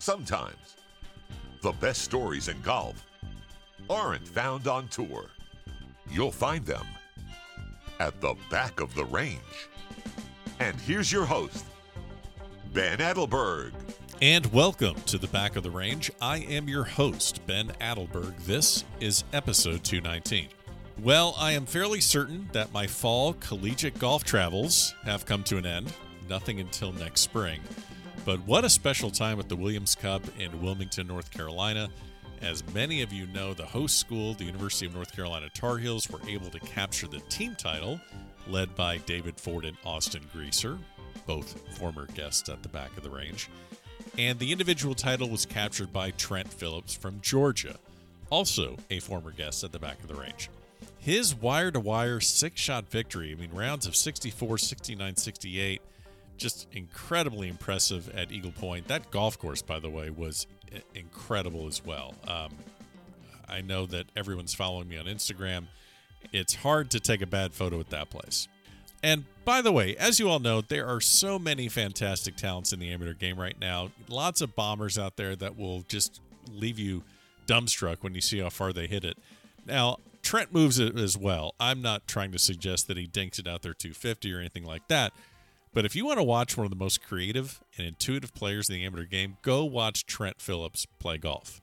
Sometimes the best stories in golf aren't found on tour. You'll find them at the back of the range. And here's your host, Ben Adelberg. And welcome to the back of the range. I am your host, Ben Adelberg. This is episode 219. Well, I am fairly certain that my fall collegiate golf travels have come to an end. Nothing until next spring. But what a special time at the Williams Cup in Wilmington, North Carolina. As many of you know, the host school, the University of North Carolina Tar Heels, were able to capture the team title, led by David Ford and Austin Greaser, both former guests at the back of the range. And the individual title was captured by Trent Phillips from Georgia, also a former guest at the back of the range. His wire to wire six shot victory, I mean, rounds of 64, 69, 68 just incredibly impressive at Eagle Point. That golf course, by the way, was incredible as well. Um, I know that everyone's following me on Instagram. It's hard to take a bad photo at that place. And by the way, as you all know, there are so many fantastic talents in the amateur game right now. Lots of bombers out there that will just leave you dumbstruck when you see how far they hit it. Now, Trent moves it as well. I'm not trying to suggest that he dinks it out there 250 or anything like that. But if you want to watch one of the most creative and intuitive players in the amateur game, go watch Trent Phillips play golf.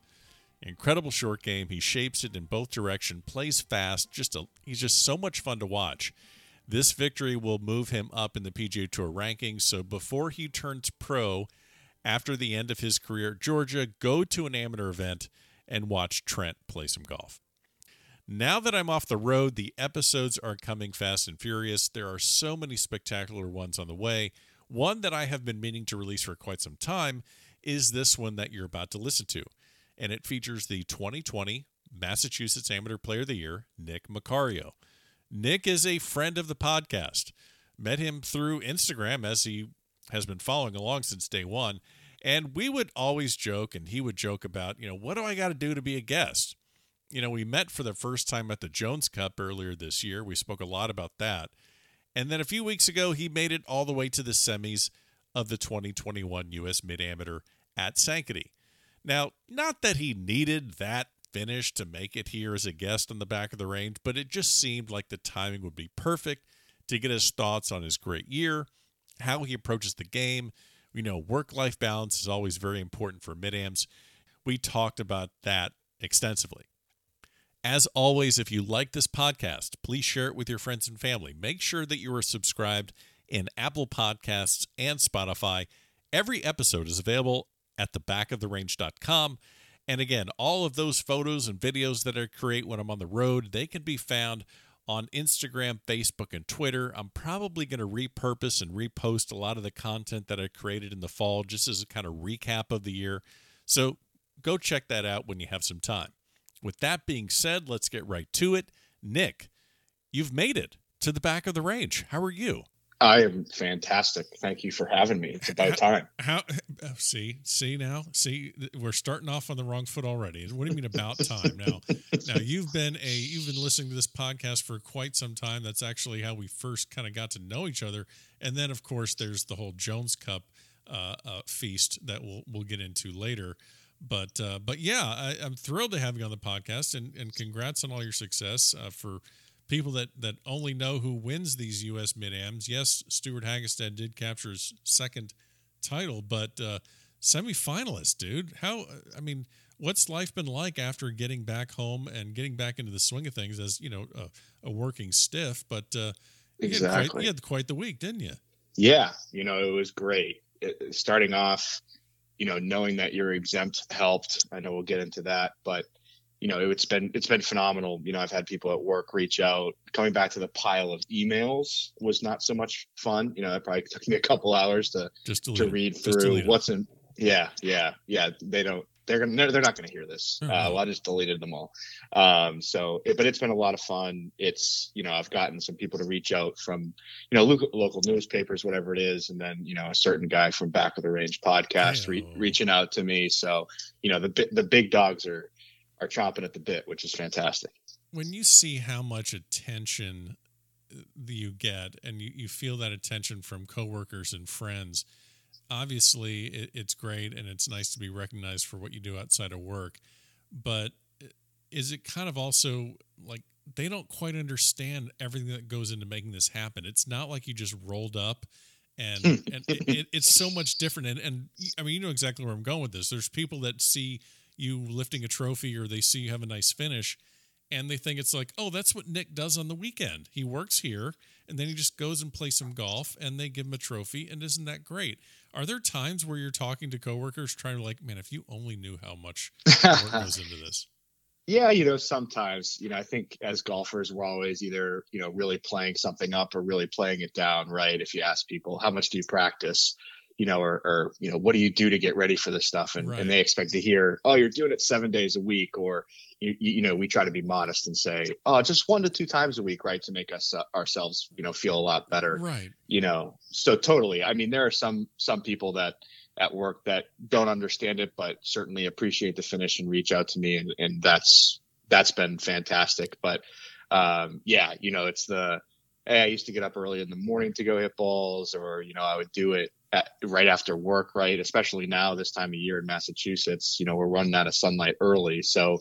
Incredible short game. He shapes it in both directions, plays fast. Just a, he's just so much fun to watch. This victory will move him up in the PGA Tour rankings. So before he turns pro, after the end of his career at Georgia, go to an amateur event and watch Trent play some golf. Now that I'm off the road, the episodes are coming fast and furious. There are so many spectacular ones on the way. One that I have been meaning to release for quite some time is this one that you're about to listen to. And it features the 2020 Massachusetts Amateur Player of the Year, Nick Maccario. Nick is a friend of the podcast. Met him through Instagram as he has been following along since day one. And we would always joke, and he would joke about, you know, what do I got to do to be a guest? You know, we met for the first time at the Jones Cup earlier this year. We spoke a lot about that. And then a few weeks ago, he made it all the way to the semis of the 2021 U.S. Mid Amateur at Sankaty. Now, not that he needed that finish to make it here as a guest on the back of the range, but it just seemed like the timing would be perfect to get his thoughts on his great year, how he approaches the game. You know, work life balance is always very important for mid ams. We talked about that extensively. As always, if you like this podcast, please share it with your friends and family. Make sure that you are subscribed in Apple Podcasts and Spotify. Every episode is available at thebackoftherange.com. And again, all of those photos and videos that I create when I'm on the road, they can be found on Instagram, Facebook, and Twitter. I'm probably going to repurpose and repost a lot of the content that I created in the fall just as a kind of recap of the year. So go check that out when you have some time. With that being said, let's get right to it. Nick, you've made it to the back of the range. How are you? I am fantastic. Thank you for having me. It's about time. How, how see see now see we're starting off on the wrong foot already. What do you mean about time now? now you've been a you've been listening to this podcast for quite some time. That's actually how we first kind of got to know each other. And then of course there's the whole Jones Cup uh, uh, feast that we'll we'll get into later. But uh, but yeah, I, am thrilled to have you on the podcast, and, and congrats on all your success. Uh, for people that that only know who wins these U.S. Mid Ams, yes, Stewart Hagestad did capture his second title, but uh, semifinalist, dude. How I mean, what's life been like after getting back home and getting back into the swing of things as you know a, a working stiff? But uh, exactly, you had, quite, you had quite the week, didn't you? Yeah, you know it was great. It, starting off you know, knowing that you're exempt helped. I know we'll get into that, but you know, it's been it's been phenomenal. You know, I've had people at work reach out. Coming back to the pile of emails was not so much fun. You know, it probably took me a couple hours to just to read through what's in. Yeah, yeah, yeah. They don't they're gonna they're not gonna hear this. Uh, well, I just deleted them all. Um, so, it, but it's been a lot of fun. It's you know I've gotten some people to reach out from you know local, local newspapers, whatever it is, and then you know a certain guy from Back of the Range podcast re- reaching out to me. So you know the the big dogs are are chomping at the bit, which is fantastic. When you see how much attention uh, you get, and you, you feel that attention from coworkers and friends obviously it, it's great and it's nice to be recognized for what you do outside of work, but eh, is it kind of also like they don't quite understand everything that goes into making this happen? It's not like you just rolled up and hmm. and it, it, it's so much different and and I mean you know exactly where I'm going with this. There's people that see you lifting a trophy or they see you have a nice finish and they think it's like, oh, that's what Nick does on the weekend. He works here and then he just goes and plays some golf and they give him a trophy and isn't that great? Are there times where you're talking to coworkers trying to like, man, if you only knew how much work goes into this? Yeah, you know, sometimes, you know, I think as golfers, we're always either, you know, really playing something up or really playing it down, right? If you ask people, how much do you practice? You know, or, or, you know, what do you do to get ready for this stuff? And, right. and they expect to hear, oh, you're doing it seven days a week, or you, you know, we try to be modest and say, oh, just one to two times a week, right, to make us uh, ourselves, you know, feel a lot better, right? You know, so totally. I mean, there are some some people that at work that don't understand it, but certainly appreciate the finish and reach out to me, and, and that's that's been fantastic. But um, yeah, you know, it's the hey, I used to get up early in the morning to go hit balls, or you know, I would do it at, right after work, right? Especially now this time of year in Massachusetts, you know, we're running out of sunlight early, so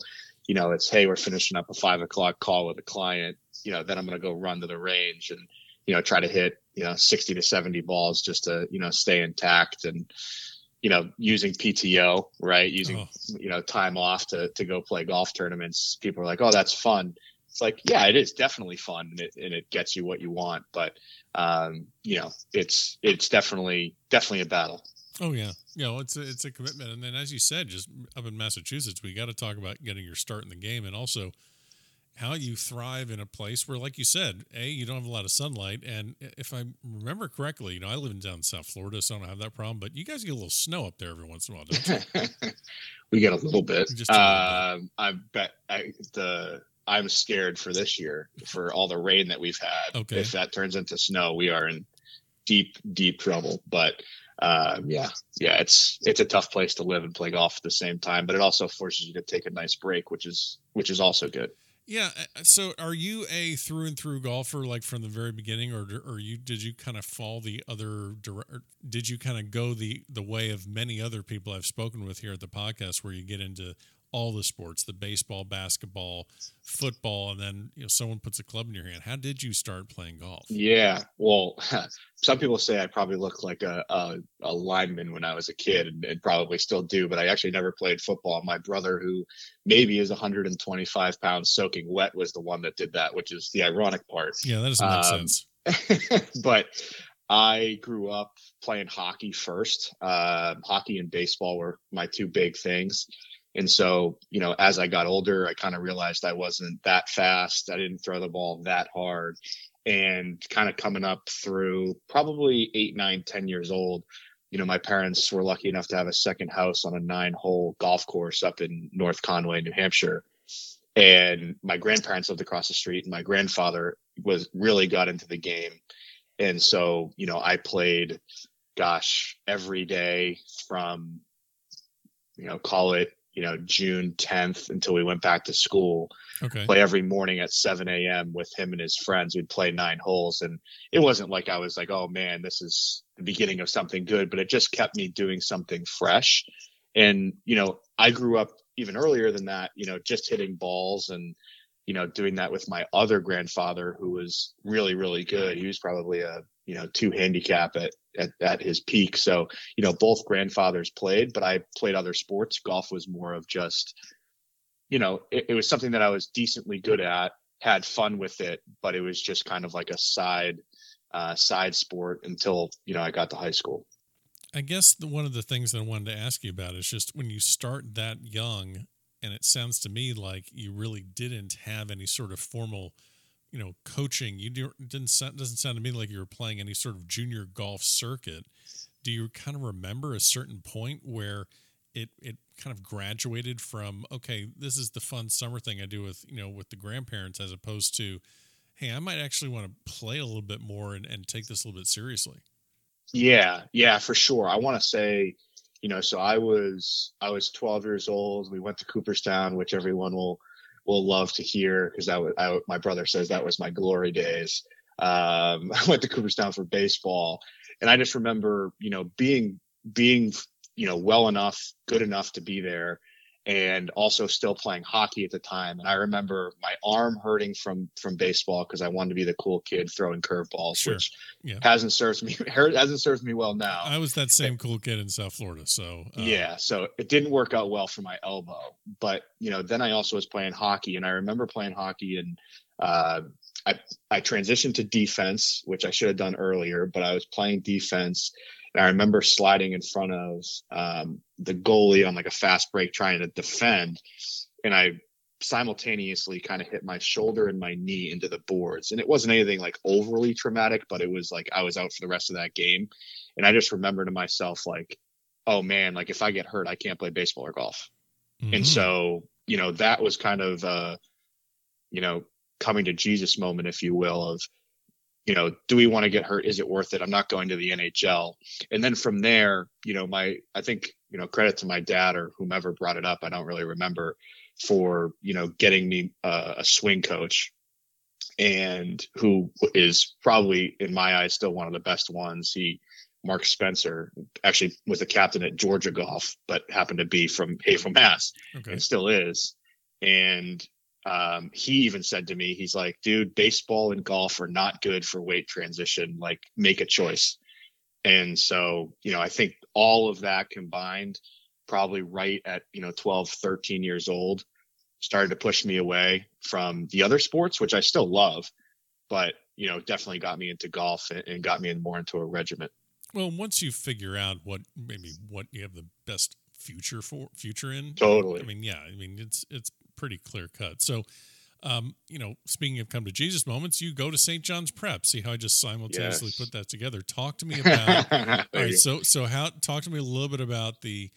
you know, it's hey, we're finishing up a five o'clock call with a client, you know, then I'm going to go run to the range and you know try to hit you know 60 to 70 balls just to you know stay intact and you know using PTO, right? Using oh. you know time off to to go play golf tournaments. People are like, oh, that's fun it's like yeah it is definitely fun and it, and it gets you what you want but um, you know it's it's definitely definitely a battle. Oh yeah. You know it's a, it's a commitment. And then as you said just up in massachusetts we got to talk about getting your start in the game and also how you thrive in a place where like you said a you don't have a lot of sunlight. And if i remember correctly you know i live in down south florida so i don't have that problem but you guys get a little snow up there every once in a while don't you? We get a little bit. Just uh, bit. i bet I, the I'm scared for this year for all the rain that we've had. Okay. If that turns into snow, we are in deep, deep trouble. But uh, yeah, yeah, it's it's a tough place to live and play golf at the same time. But it also forces you to take a nice break, which is which is also good. Yeah. Uh, so, are you a through and through golfer, like from the very beginning, or or you did you kind of fall the other? Did you kind of go the the way of many other people I've spoken with here at the podcast, where you get into all the sports the baseball basketball football and then you know someone puts a club in your hand. How did you start playing golf? Yeah well some people say i probably look like a, a, a lineman when i was a kid and, and, probably still do but i actually never played football. My brother who maybe is 125 pounds soaking wet was the one that did that which is the ironic part. Yeah that doesn't make um, sense. but I grew up playing hockey first. Uh, hockey and baseball were my two big things. And so, you know, as I got older, I kind of realized I wasn't that fast. I didn't throw the ball that hard. And kind of coming up through probably eight, nine, ten years old, you know, my parents were lucky enough to have a second house on a nine hole golf course up in North Conway, New Hampshire. And my grandparents lived across the street, and my grandfather was really got into the game. And so, you know, I played, gosh, every day from, you know, call it you know June 10th until we went back to school. Okay. Play every morning at 7 a.m. with him and his friends. We'd play nine holes, and it wasn't like I was like, oh man, this is the beginning of something good, but it just kept me doing something fresh. And you know, I grew up even earlier than that. You know, just hitting balls and you know doing that with my other grandfather who was really really good. He was probably a you know two handicap at, at at his peak. So you know both grandfathers played but i played other sports. Golf was more of just you know it, it was something that i was decently good at had fun with it but it was just kind of like a side uh, side sport until you know i got to high school. I guess the, one of the things that i wanted to ask you about is just when you start that young and it sounds to me like you really didn't have any sort of formal you know coaching you didn't sound, doesn't sound to me like you were playing any sort of junior golf circuit. Do you kind of remember a certain point where it it kind of graduated from okay this is the fun summer thing i do with you know with the grandparents as opposed to hey i might actually want to play a little bit more and, and take this a little bit seriously? Yeah yeah for sure. I want to say you know so i was i was 12 years old. We went to cooperstown which everyone will will love to hear because that was I, my brother says that was my glory days. Um, I went to Cooperstown for baseball, and I just remember you know being being you know well enough, good enough to be there, and also still playing hockey at the time. And I remember my arm hurting from from baseball because I wanted to be the cool kid throwing curveballs, sure. which yeah. hasn't served me hasn't served me well now. I was that same cool kid in South Florida, so uh, yeah. So it didn't work out well for my elbow, but you know, then I also was playing hockey, and I remember playing hockey and. Uh, I, I transitioned to defense, which I should have done earlier, but I was playing defense and I remember sliding in front of um, the goalie on like a fast break trying to defend. And I simultaneously kind of hit my shoulder and my knee into the boards. And it wasn't anything like overly traumatic, but it was like I was out for the rest of that game. And I just remember to myself, like, oh man, like if I get hurt, I can't play baseball or golf. Mm-hmm. And so, you know, that was kind of, uh, you know, coming to Jesus moment, if you will, of you know, do we want to get hurt? Is it worth it? I'm not going to the NHL. And then from there, you know, my, I think, you know, credit to my dad or whomever brought it up. I don't really remember for, you know, getting me uh, a swing coach and who is probably in my eyes still one of the best ones. He, Mark Spencer, actually was a captain at Georgia Golf, but happened to be from Haverhill, Mass, okay. and still is. And um, he even said to me, he's like, dude, baseball and golf are not good for weight transition. Like, make a choice. And so, you know, I think all of that combined, probably right at, you know, 12, 13 years old, started to push me away from the other sports, which I still love, but, you know, definitely got me into golf and got me in more into a regiment. Well, once you figure out what maybe what you have the best future for future in, totally. I mean, yeah, I mean, it's, it's, pretty clear cut. So, um, you know, speaking of come to Jesus moments, you go to St. John's Prep. See how I just simultaneously yes. put that together. Talk to me about. all right, so so how talk to me a little bit about the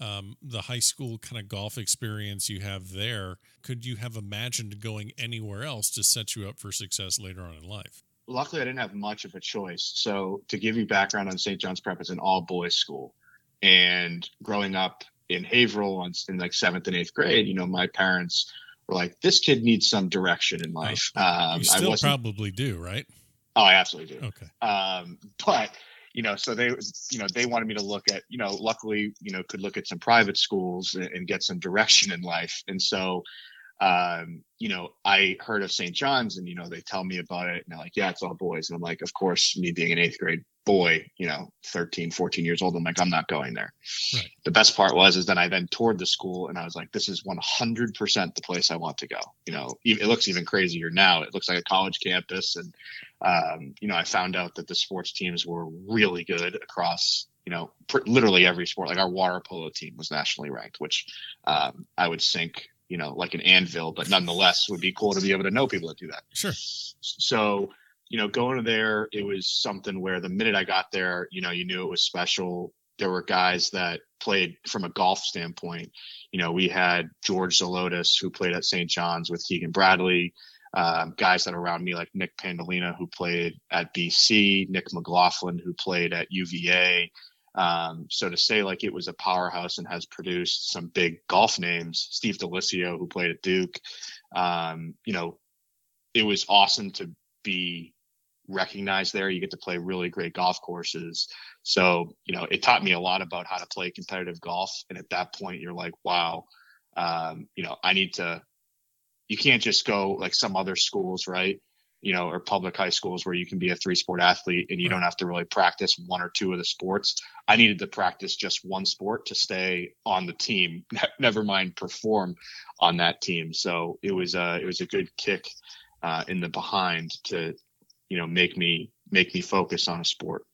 um, the high school kind of golf experience you have there. Could you have imagined going anywhere else to set you up for success later on in life? Luckily, I didn't have much of a choice. So, to give you background on St. John's Prep, it's an all boys school, and growing up in Haverhill in like seventh and eighth grade, you know, my parents were like, "This kid needs some direction in life." Um, you still probably do, right? Oh, I absolutely do. Okay. Um, but you know, so they, you know, they wanted me to look at, you know, luckily, you know, could look at some private schools and, and get some direction in life, and so um, you know, I heard of St. John's and, you know, they tell me about it and they're like, yeah, it's all boys. And I'm like, of course, me being an eighth grade boy, you know, 13, 14 years old, I'm like, I'm not going there. Right. The best part was, is that I then toured the school and I was like, this is 100% the place I want to go. You know, it looks even crazier now. It looks like a college campus. And, um, you know, I found out that the sports teams were really good across you know, pr- literally every sport. Like our water polo team was nationally ranked, which um, I would sink you know, like an anvil, but nonetheless would be cool to be able to know people that do that. Sure. So, you know, going to there, it was something where the minute I got there, you know, you knew it was special. There were guys that played from a golf standpoint. You know, we had George Zalotis who played at St. John's with Keegan Bradley. Um, guys that are around me like Nick Pandolina who played at BC, Nick McLaughlin who played at UVA, um, so to say like it was a powerhouse and has produced some big golf names, Steve Delisio, who played at Duke, um, you know, it was awesome to be recognized there. You get to play really great golf courses. So, you know, it taught me a lot about how to play competitive golf. And at that point, you're like, wow, um, you know, I need to, you can't just go like some other schools, right? you know, or public high schools where you can be a three sport athlete and you don't have to really practice one or two of the sports. I needed to practice just one sport to stay on the team, never mind perform on that team. So it was a, it was a good kick uh, in the behind to, you know, make me, make me focus on a sport.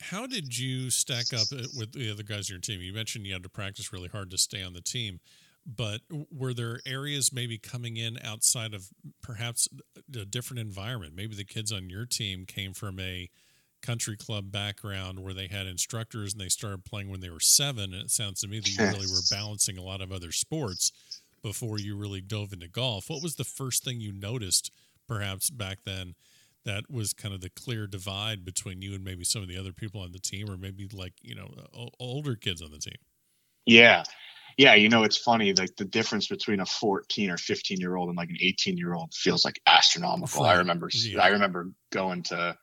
How did you stack up uh, with the other guys on your team? You mentioned you had to practice really hard to stay on the team but were there areas maybe coming in outside of perhaps a different environment? Maybe the kids on your team came from a country club background where they had instructors and they started playing when they were seven. And it sounds to me that you really were balancing a lot of other sports before you really dove into golf. What was the first thing you noticed, perhaps back then, that was kind of the clear divide between you and maybe some of the other people on the team, or maybe like, you know, older kids on the team? Yeah yeah, you know, it's funny. Like the difference between a 14 or 15 year old and like an 18 year old feels like astronomical. I remember, yeah. I remember going to,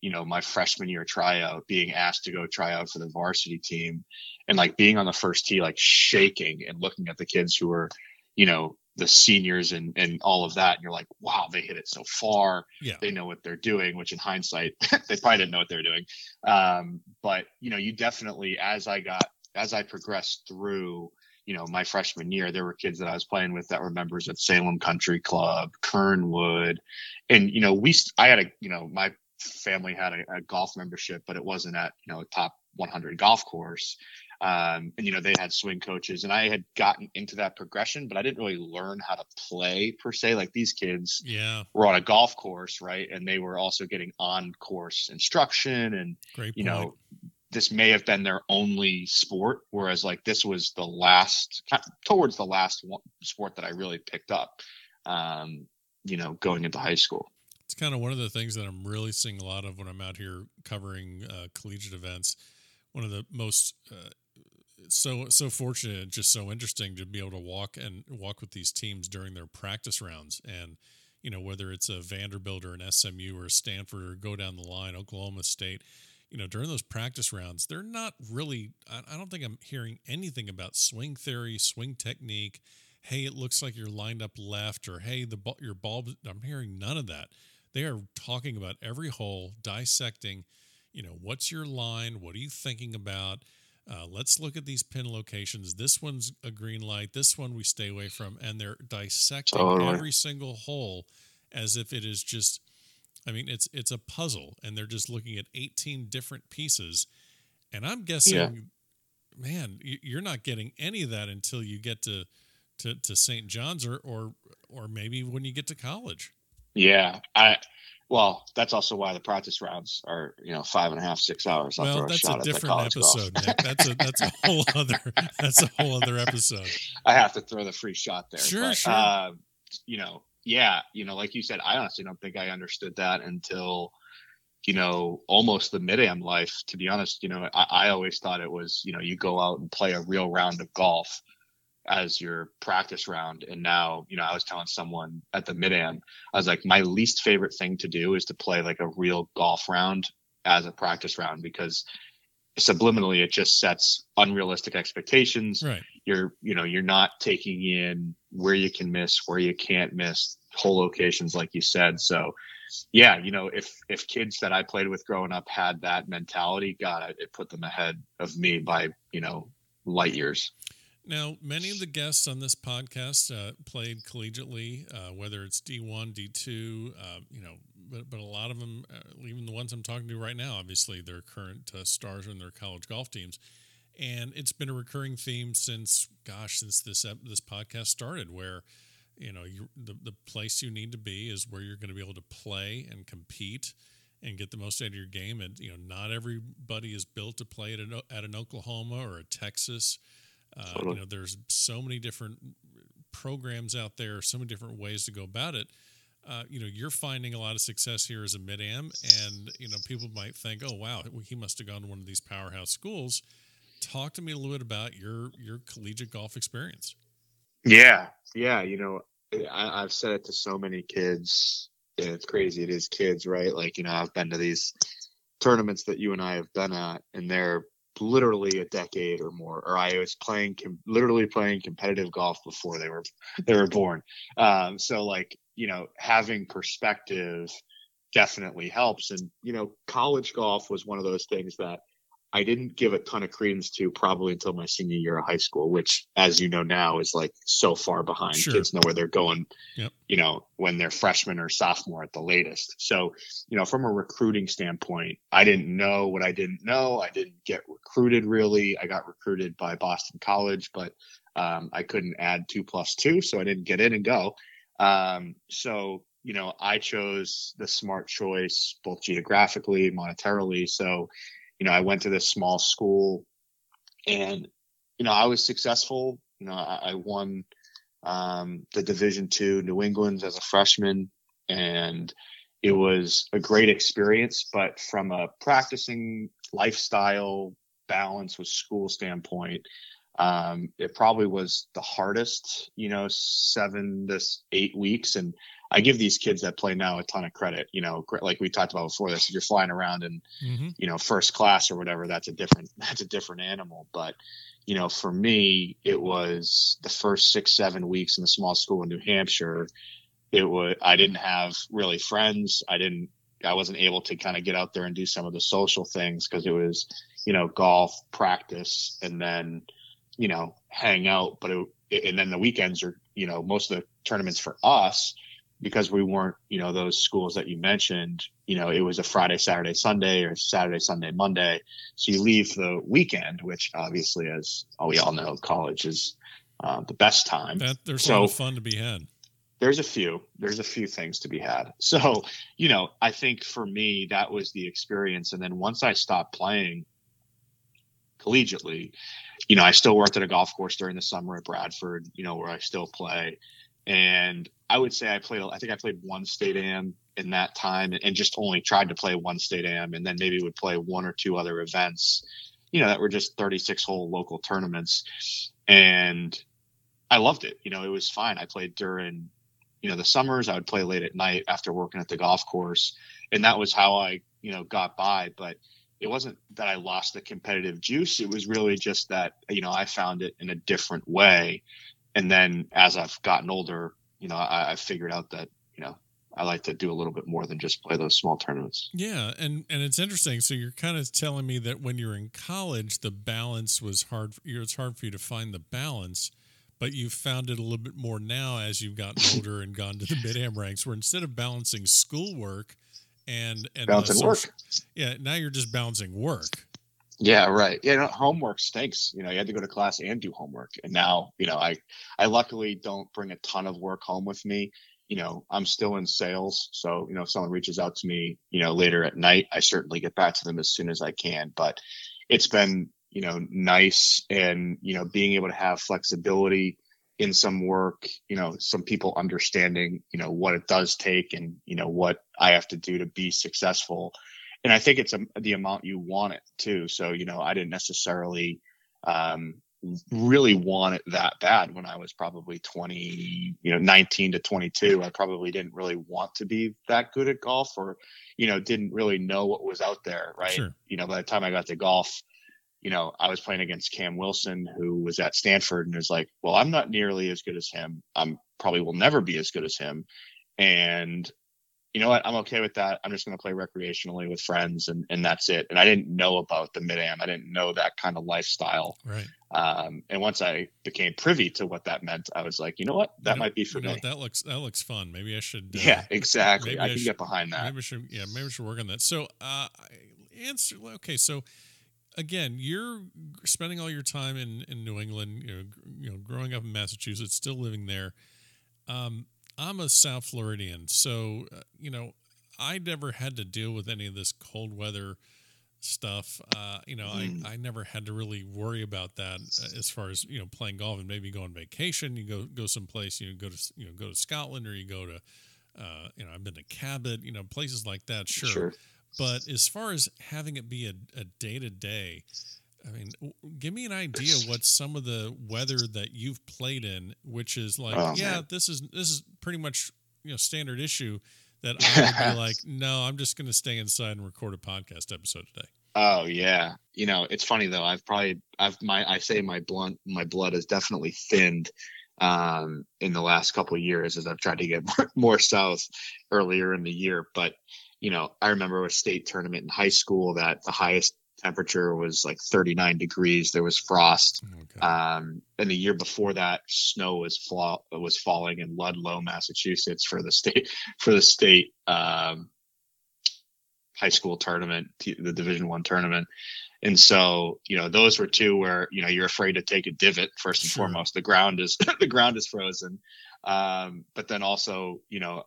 you know, my freshman year tryout, being asked to go try out for the varsity team and like being on the first tee, like shaking and looking at the kids who were, you know, the seniors and and all of that. And you're like wow they hit it so far. Yeah. they know what they're doing which in hindsight they probably didn't know what they were doing. Um, but you know you definitely as i got as i progressed through you know my freshman year there were kids that i was playing with that were members of salem country club kernwood. And you know we i had a you know my family had a, a golf membership but it wasn't at you know a top 100 golf course um, and you know they had swing coaches and i had gotten into that progression but i didn't really learn how to play per se like these kids yeah were on a golf course right and they were also getting on course instruction and Great you point. know this may have been their only sport whereas like this was the last towards the last one, sport that i really picked up um, you know going into high school it's kind of one of the things that I'm really seeing a lot of when I'm out here covering uh, collegiate events. One of the most uh, so so fortunate just so interesting to be able to walk and walk with these teams during their practice rounds. And you know whether it's a Vanderbilt or an SMU or Stanford or go down the line Oklahoma State you know during those practice rounds they're not really I, I don't think I'm hearing anything about swing theory swing technique hey it looks like you're lined up left or hey the ball your ball I'm hearing none of that. They are talking about every hole dissecting you know what's your line what are you thinking about uh, let's look at these pin locations. This one's a green light. This one we stay away from, and they're dissecting Totally. every single hole as if it is just. I mean, it's it's a puzzle, and they're just looking at eighteen different pieces, and I'm guessing, Yeah. man, you're not getting any of that until you get to to, to St. John's or or or maybe when you get to college. yeah i well that's also why the practice rounds are you know five and a half six hours well, that's shot a different episode, Nick. That's a that's a whole other that's a whole other episode. I have to throw the free shot there. Sure, but, sure. Uh, you know, yeah, you know, like you said, I honestly don't think I understood that until, you know, almost the mid am life. To be honest, you know, I, I always thought it was, you know, you go out and play a real round of golf as your practice round. And now, you know, I was telling someone at the mid am, I was like, my least favorite thing to do is to play like a real golf round as a practice round because subliminally it just sets unrealistic expectations Right. you're you know you're not taking in where you can miss where you can't miss hole locations like you said so yeah you know if if kids that i played with growing up had that mentality god it, it put them ahead of me by you know light years Now, many of the guests on this podcast uh, played collegiately, uh, whether it's D1, D2, uh, you know, but, but a lot of them, uh, even the ones I'm talking to right now, obviously they're current uh, stars in their college golf teams. And it's been a recurring theme since, gosh, since this this podcast started, where you know you, the the place you need to be is where you're going to be able to play and compete and get the most out of your game. And you know, not everybody is built to play at an, at an Oklahoma or a Texas. Uh, you know, there's so many different programs out there, so many different ways to go about it. Uh, you know, you're finding a lot of success here as a mid am, and you know, people might think, "Oh, wow, he must have gone to one of these powerhouse schools." Talk to me a little bit about your your collegiate golf experience. yeah yeah you know I, i've said it to so many kids and it's crazy it is kids right like you know i've been to these tournaments that you and i have been at and they're literally a decade or more or i was playing literally playing competitive golf before they were they were born. Um so like you know having perspective definitely helps. And you know college golf was one of those things that i didn't give a ton of credence to probably until my senior year of high school which as you know now is like so far behind Sure. kids know where they're going Yep. you know when they're freshman or sophomore at the latest. So you know from a recruiting standpoint i didn't know what i didn't know. I didn't get recruited really. I got recruited by boston college but um, i couldn't add two plus two so i didn't get in and go. Um, so you know i chose the smart choice both geographically monetarily. So you know i went to this small school and you know i was successful you know i, I won um, the division two new england's as a freshman and it was a great experience but from a practicing lifestyle balance with school standpoint Um, it probably was the hardest, you know, seven to eight weeks. And I give these kids that play now a ton of credit. You know, like we talked about before this, if you're flying around in, mm-hmm. you know, first class or whatever, that's a different that's a different animal. But you know, for me, it was the first six seven weeks in the small school in New Hampshire. It was I didn't have really friends. I didn't. I wasn't able to kind of get out there and do some of the social things because it was, you know, golf practice and then, you know, hang out. But it, and then the weekends are, you know, most of the tournaments for us because we weren't, you know, those schools that you mentioned, you know, it was a Friday, Saturday, Sunday or Saturday, Sunday, Monday. So you leave the weekend, which obviously, as we all know, college is uh, the best time. That, there's so, a lot of fun to be had. There's a few. There's a few things to be had. So, you know, I think for me, that was the experience. And then once I stopped playing collegiately, you know, I still worked at a golf course during the summer at Bradford, you know, where I still play and I would say I played. I think I played one state am in that time, and just only tried to play one state am, and then maybe would play one or two other events, you know, that were just 36 hole local tournaments, and I loved it. You know, it was fine. I played during, you know, the summers. I would play late at night after working at the golf course, and that was how I, you know, got by. But it wasn't that I lost the competitive juice. It was really just that, you know, I found it in a different way and then as I've gotten older, you know, I, I figured out that you know I like to do a little bit more than just play those small tournaments. Yeah, and and it's interesting. So you're kind of telling me that when you're in college, the balance was hard. For, It's hard for you to find the balance, but you've found it a little bit more now as you've gotten older and gone to the mid am ranks, where instead of balancing schoolwork and and balancing work, yeah, now you're just balancing work. Yeah, right. Yeah, no, homework stinks. You know, you had to go to class and do homework. And now, you know, I I luckily don't bring a ton of work home with me. You know, I'm still in sales, so you know, if someone reaches out to me, you know, later at night, I certainly get back to them as soon as I can. But it's been, you know, nice and you know, being able to have flexibility in some work, you know, some people understanding, you know, what it does take and you know what I have to do to be successful and I think it's a, the amount you want it too. So you know, I didn't necessarily um, really want it that bad when I was probably 20, you know, 19 to 22. I probably didn't really want to be that good at golf, or you know, didn't really know what was out there. Right. Sure. You know, by the time I got to golf, you know, I was playing against Cam Wilson, who was at Stanford, and was like, "Well, I'm not nearly as good as him. I'm probably will never be as good as him." And you know what, I'm okay with that. I'm just going to play recreationally with friends, and and that's it. And I didn't know about the mid am. I didn't know that kind of lifestyle. Right. Um, and once I became privy to what that meant, I was like, you know what, that you might be for me. Know, that looks that looks fun. Maybe I should. Uh, yeah, exactly. I, I can should, get behind that. Maybe I should. Yeah, maybe I should work on that. So, uh, answer. Okay, so again, you're spending all your time in in New England. You know, you know, growing up in Massachusetts, still living there. Um, I'm a South Floridian, so uh, you know I never had to deal with any of this cold weather stuff. Uh, you know, mm. I, I never had to really worry about that uh, as far as you know playing golf and maybe go on vacation. You go go someplace. You know, go to you know go to Scotland or you go to uh, you know I've been to Cabot. You know, places like that. Sure. sure. But as far as having it be a day to day, I mean, give me an idea what some of the weather that you've played in, which is like, oh, yeah, man. this is this is pretty much you know standard issue. That I would be like, no, I'm just going to stay inside and record a podcast episode today. Oh yeah, you know it's funny though. I've probably I've my I say my blunt my blood has definitely thinned um, in the last couple of years as I've tried to get more, more south earlier in the year. But you know, I remember a state tournament in high school that the highest temperature was like 39 degrees. There was frost. Okay. Um, and the year before that, snow was fall was falling in Ludlow, Massachusetts for the state for the state um, high school tournament, the Division One tournament. And so, you know, those were two where you know you're afraid to take a divot first and sure. foremost. The ground is the ground is frozen, um, but then also, you know,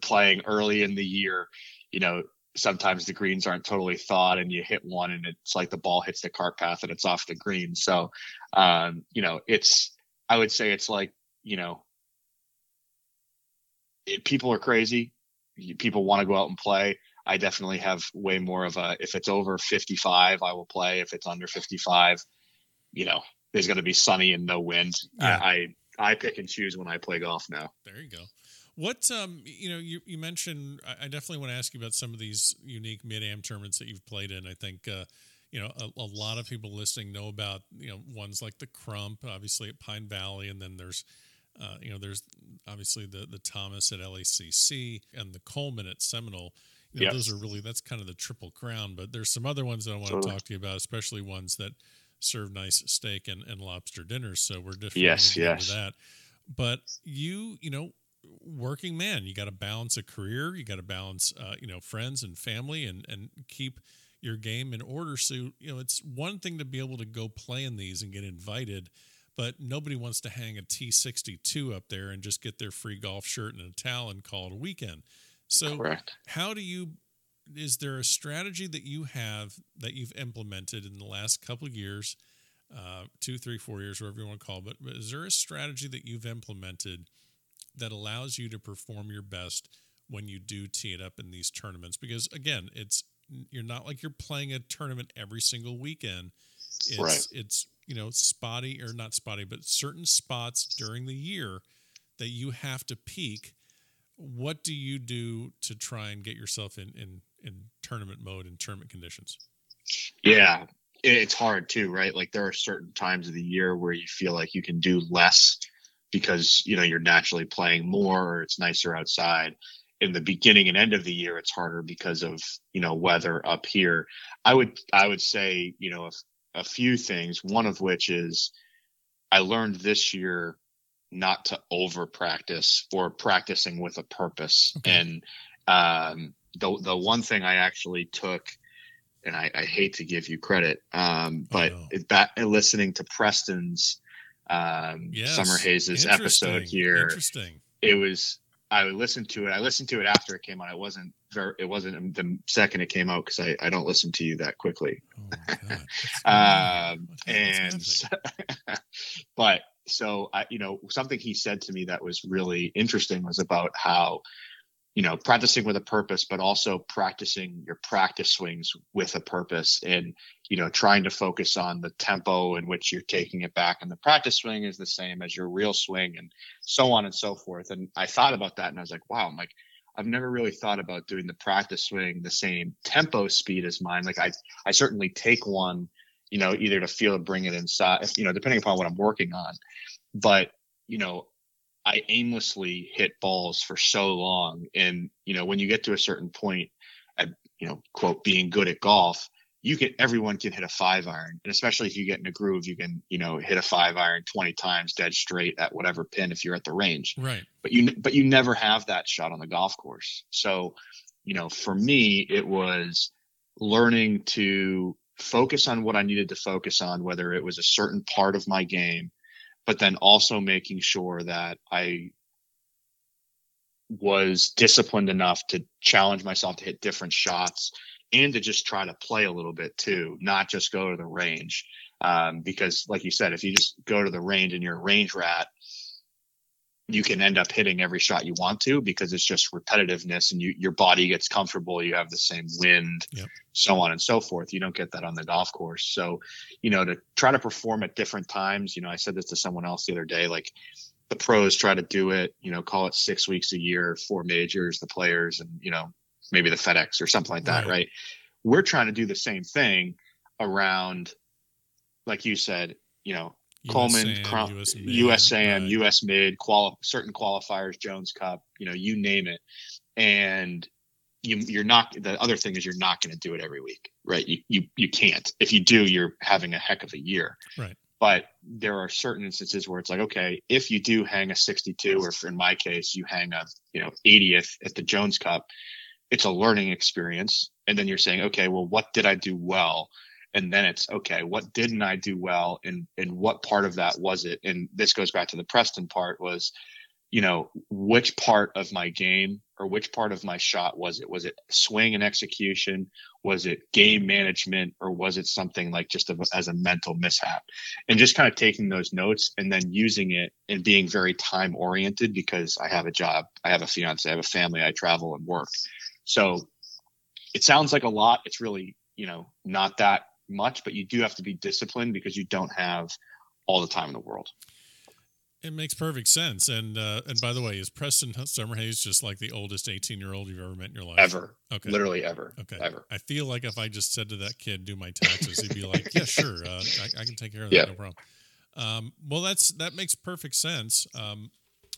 playing early in the year, you know, sometimes the greens aren't totally thawed and you hit one and it's like the ball hits the cart path and it's off the green. So, um, you know, it's, I would say it's like, you know, it, people are crazy. People want to go out and play. I definitely have way more of a, if it's over 55, I will play. If it's under 55, you know, there's going to be sunny and no wind. Yeah. I, I I pick and choose when I play golf now. There you go. What um you know you you mentioned I definitely want to ask you about some of these unique mid am tournaments that you've played in. I think uh, you know a, a lot of people listening know about you know ones like the Crump, obviously at Pine Valley, and then there's uh, you know there's obviously the the Thomas at LACC and the Coleman at Seminole. You know, Yep. those are really that's kind of the triple crown. But there's some other ones that I want to talk to you about, especially ones that serve nice steak and, and lobster dinners. So we're definitely Yes, yes. that. But you, you know, working man, you got to balance a career, you got to balance, uh, you know, friends and family, and and keep your game in order. So you know, it's one thing to be able to go play in these and get invited, but nobody wants to hang a T sixty two up there and just get their free golf shirt and a towel and call it a weekend. So Correct. how do you is there a strategy that you have that you've implemented in the last couple of years uh, two three four years whatever you want to call it but but is there a strategy that you've implemented that allows you to perform your best when you do tee it up in these tournaments because again it's you're not like you're playing a tournament every single weekend it's Right. it's you know spotty or not spotty but certain spots during the year that you have to peak what do you do to try and get yourself in in in tournament mode and tournament conditions Yeah, it's hard too, right? Like there are certain times of the year where you feel like you can do less because you know you're naturally playing more or it's nicer outside. In the beginning and end of the year, it's harder because of you know weather up here. I would I would say you know a, a few things. One of which is I learned this year not to over practice or practicing with a purpose. Okay. And um, the the one thing I actually took and I, I hate to give you credit, um, but no. it, back listening to Preston's um, yes Summerhays episode here, interesting it was I listened to it. I listened to it after it came out. It wasn't very. It wasn't the second it came out because I, I don't listen to you that quickly. oh Um, and but so I, you know, something he said to me that was really interesting was about how, you know, practicing with a purpose, but also practicing your practice swings with a purpose and, you know, trying to focus on the tempo in which you're taking it back. And the practice swing is the same as your real swing and so on and so forth. And I thought about that and I was like, wow, I'm like, I've never really thought about doing the practice swing the same tempo speed as mine. Like I, I certainly take one, you know, either to feel it, bring it inside, you know, depending upon what I'm working on. But, you know, I aimlessly hit balls for so long. And, you know, when you get to a certain point at, you know, quote, being good at golf, you can, everyone can hit a five iron. And especially if you get in a groove, you can, you know, hit a five iron 20 times dead straight at whatever pin if you're at the range right but you but you never have that shot on the golf course. So, you know, for me, it was learning to focus on what I needed to focus on, whether it was a certain part of my game, but then also making sure that I was disciplined enough to challenge myself to hit different shots and to just try to play a little bit too, not just go to the range. Um, because like you said, if you just go to the range and you're a range rat, you can end up hitting every shot you want to because it's just repetitiveness and you, your body gets comfortable. You have the same wind, Yep. so on and so forth. You don't get that on the golf course. So, you know, to try to perform at different times, you know, I said this to someone else the other day, like the pros try to do it, you know, call it six weeks a year, four majors, the players, and, you know, maybe the FedEx or something like that, Right. right? We're trying to do the same thing around, like you said, you know, Coleman, USAN, Crum- US Mid, USAN, right. US Mid, quali- certain qualifiers, Jones Cup, you know, you name it, and you you're not. The other thing is you're not going to do it every week, right? You you you can't. If you do, you're having a heck of a year. Right. But there are certain instances where it's like, okay, if you do hang a 62, or in my case you hang a you know 80th at the Jones Cup, it's a learning experience, and then you're saying, okay, well, what did I do well? And then it's okay what didn't i do well? And and what part of that was it? And this goes back to the preston part was you know which part of my game or which part of my shot was it? Was it swing and execution? Was it game management? Or was it something like just a, as a mental mishap? And just kind of taking those notes and then using it and being very time oriented because i have a job i have a fiance i have a family i travel and work. So it sounds like a lot. It's really you know not that much, but you do have to be disciplined because you don't have all the time in the world. It makes perfect sense. And uh, and by the way, is Preston Summerhays just like the oldest 18 year old you've ever met in your life? Ever. Okay. Literally ever. Okay. Ever. I feel like if I just said to that kid, "Do my taxes," he'd be like, "Yeah, sure, uh, I, I, can take care of that, Yeah. no problem." Um, well, that's that makes perfect sense. Um,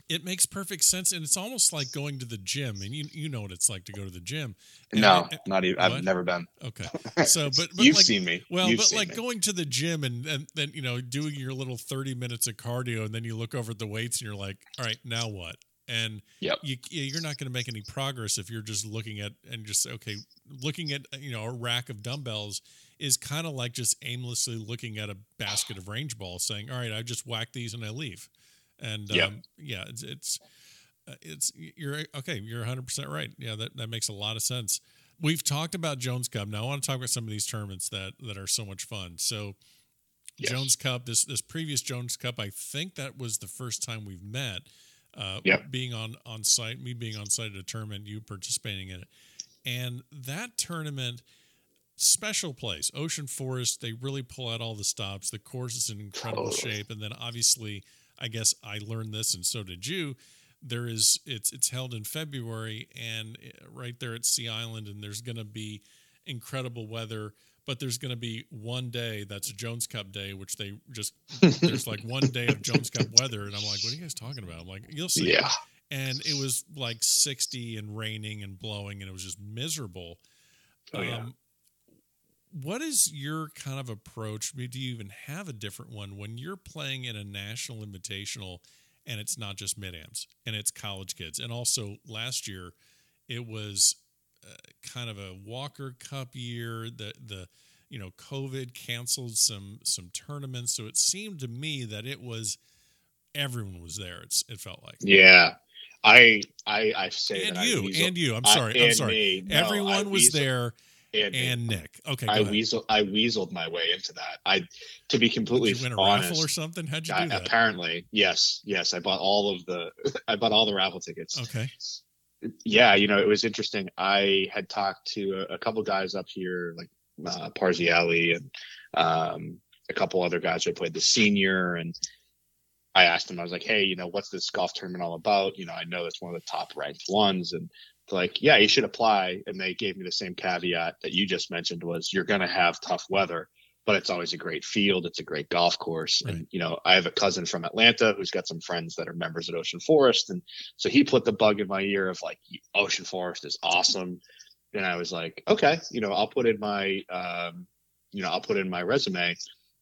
it makes perfect sense, and it's almost like going to the gym, and you you know what it's like to go to the gym. And- No, and- not even. What? I've never been. okay. So, but, but You've like, seen me. well, You've but like me. going to the gym and, and then you know doing your little thirty minutes of cardio, and then you look over at the weights and you're like, all right, now what? And Yep. you you're not going to make any progress if you're just looking at and just okay, looking at you know a rack of dumbbells is kind of like just aimlessly looking at a basket of range balls, saying, all right, I just whack these and I leave. And Yep. um, yeah, it's it's uh, it's you're okay. You're 100 percent right. Yeah, that that makes a lot of sense. We've talked about Jones Cup. Now I want to talk about some of these tournaments that that are so much fun. So Yes. Jones Cup, this this previous Jones Cup, I think that was the first time we've met. Uh, Yep. Being on on site, me being on site at a tournament, you participating in it, and that tournament, special place, Ocean Forest. They really pull out all the stops. The course is in incredible Totally. shape, and then obviously, I guess I learned this, and so did you. There is it's it's held in February, and uh, right there at Sea Island, and there's going to be incredible weather. But there's going to be one day that's Jones Cup day, which they just there's like one day of Jones Cup weather, and I'm like, what are you guys talking about? I'm like, you'll see. Yeah. And it was like 60 and raining and blowing, and it was just miserable. Oh yeah. What is your kind of approach? I mean, Do you even have a different one when you're playing in a national invitational and it's not just mid ams and it's college kids? And also last year, it was uh, kind of a Walker Cup year. The the you know COVID canceled some some tournaments, so it seemed to me that it was everyone was there. It's it felt like. Yeah. I I I say And that I you, and you. I'm sorry. I'm sorry. me. No, I Everyone was weasel- there, And, and Nick. Okay, go I weasel I weaseled my way into that. I to be completely Did you win a honest. raffle or something? How'd you I- do that? apparently, yes, yes. I bought all of the I bought all the raffle tickets. Okay. yeah, you know, it was interesting. I had talked to a, a couple guys up here, like uh, Parziale and um, a couple other guys who played the senior, and I asked them, I was like, "Hey, you know, what's this golf tournament all about? You know, I know it's one of the top ranked ones, and like, yeah, you should apply. And they gave me the same caveat that you just mentioned was you're going to have tough weather, but it's always a great field. It's a great golf course. Right. And, you know, I have a cousin from Atlanta who's got some friends that are members at Ocean Forest. And so he put the bug in my ear of like, Ocean Forest is awesome. And I was like, okay, you know, I'll put in my, um, you know, I'll put in my resume.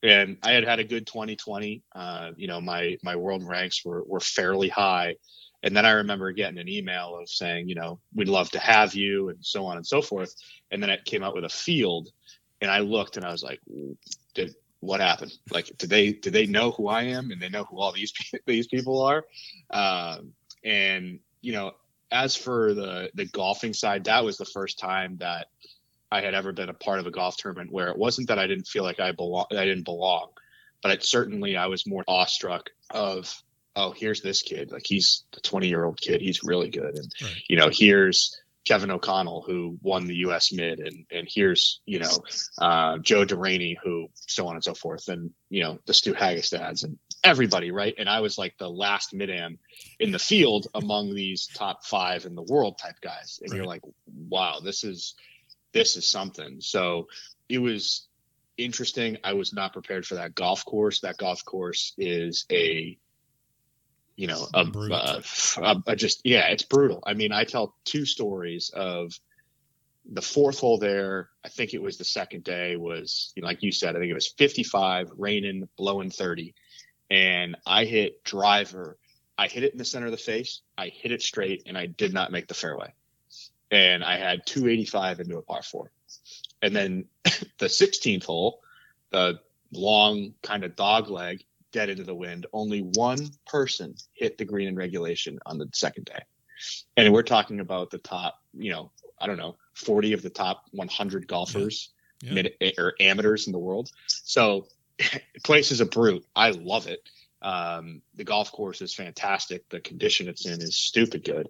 And I had had a good 2020. Uh, you know, my my world ranks were were fairly high. And then I remember getting an email of saying, you know, we'd love to have you and so on and so forth. And then it came out with a field. And I looked and I was like, did what happened? Like, did they did they know who I am and they know who all these these people are? Um, and you know, as for the the golfing side, that was the first time that I had ever been a part of a golf tournament where it wasn't that I didn't feel like I belong, I didn't belong, but it certainly I was more awestruck of, oh, here's this kid, like he's the 20 year old kid, he's really good, and Right. you know, here's Kevin O'Connell who won the U.S. Mid, and and here's you know uh, Joe Deraney who so on and so forth, and you know the Stu Hagestads and everybody, right? And I was like the last mid am in the field among these top five in the world type guys, and you're like, wow, this is this is something. So it was interesting. I was not prepared for that golf course. That golf course is a, you know, a, a, a- a just yeah, it's brutal. I mean, I tell two stories of the fourth hole there. I think it was the second day was you know, like you said. I think it was 55, raining, blowing 30, and I hit driver. I hit it in the center of the face. I hit it straight, and I did not make the fairway and I had 285 into a par four. And then the 16th hole, the long kind of dog leg, dead into the wind. Only one person hit the green in regulation on the second day. And we're talking about the top, you know, I don't know, 40 of the top 100 golfers, Yeah. mid or amateurs in the world. So place is a brute. I love it. Um, the golf course is fantastic. The condition it's in is stupid good.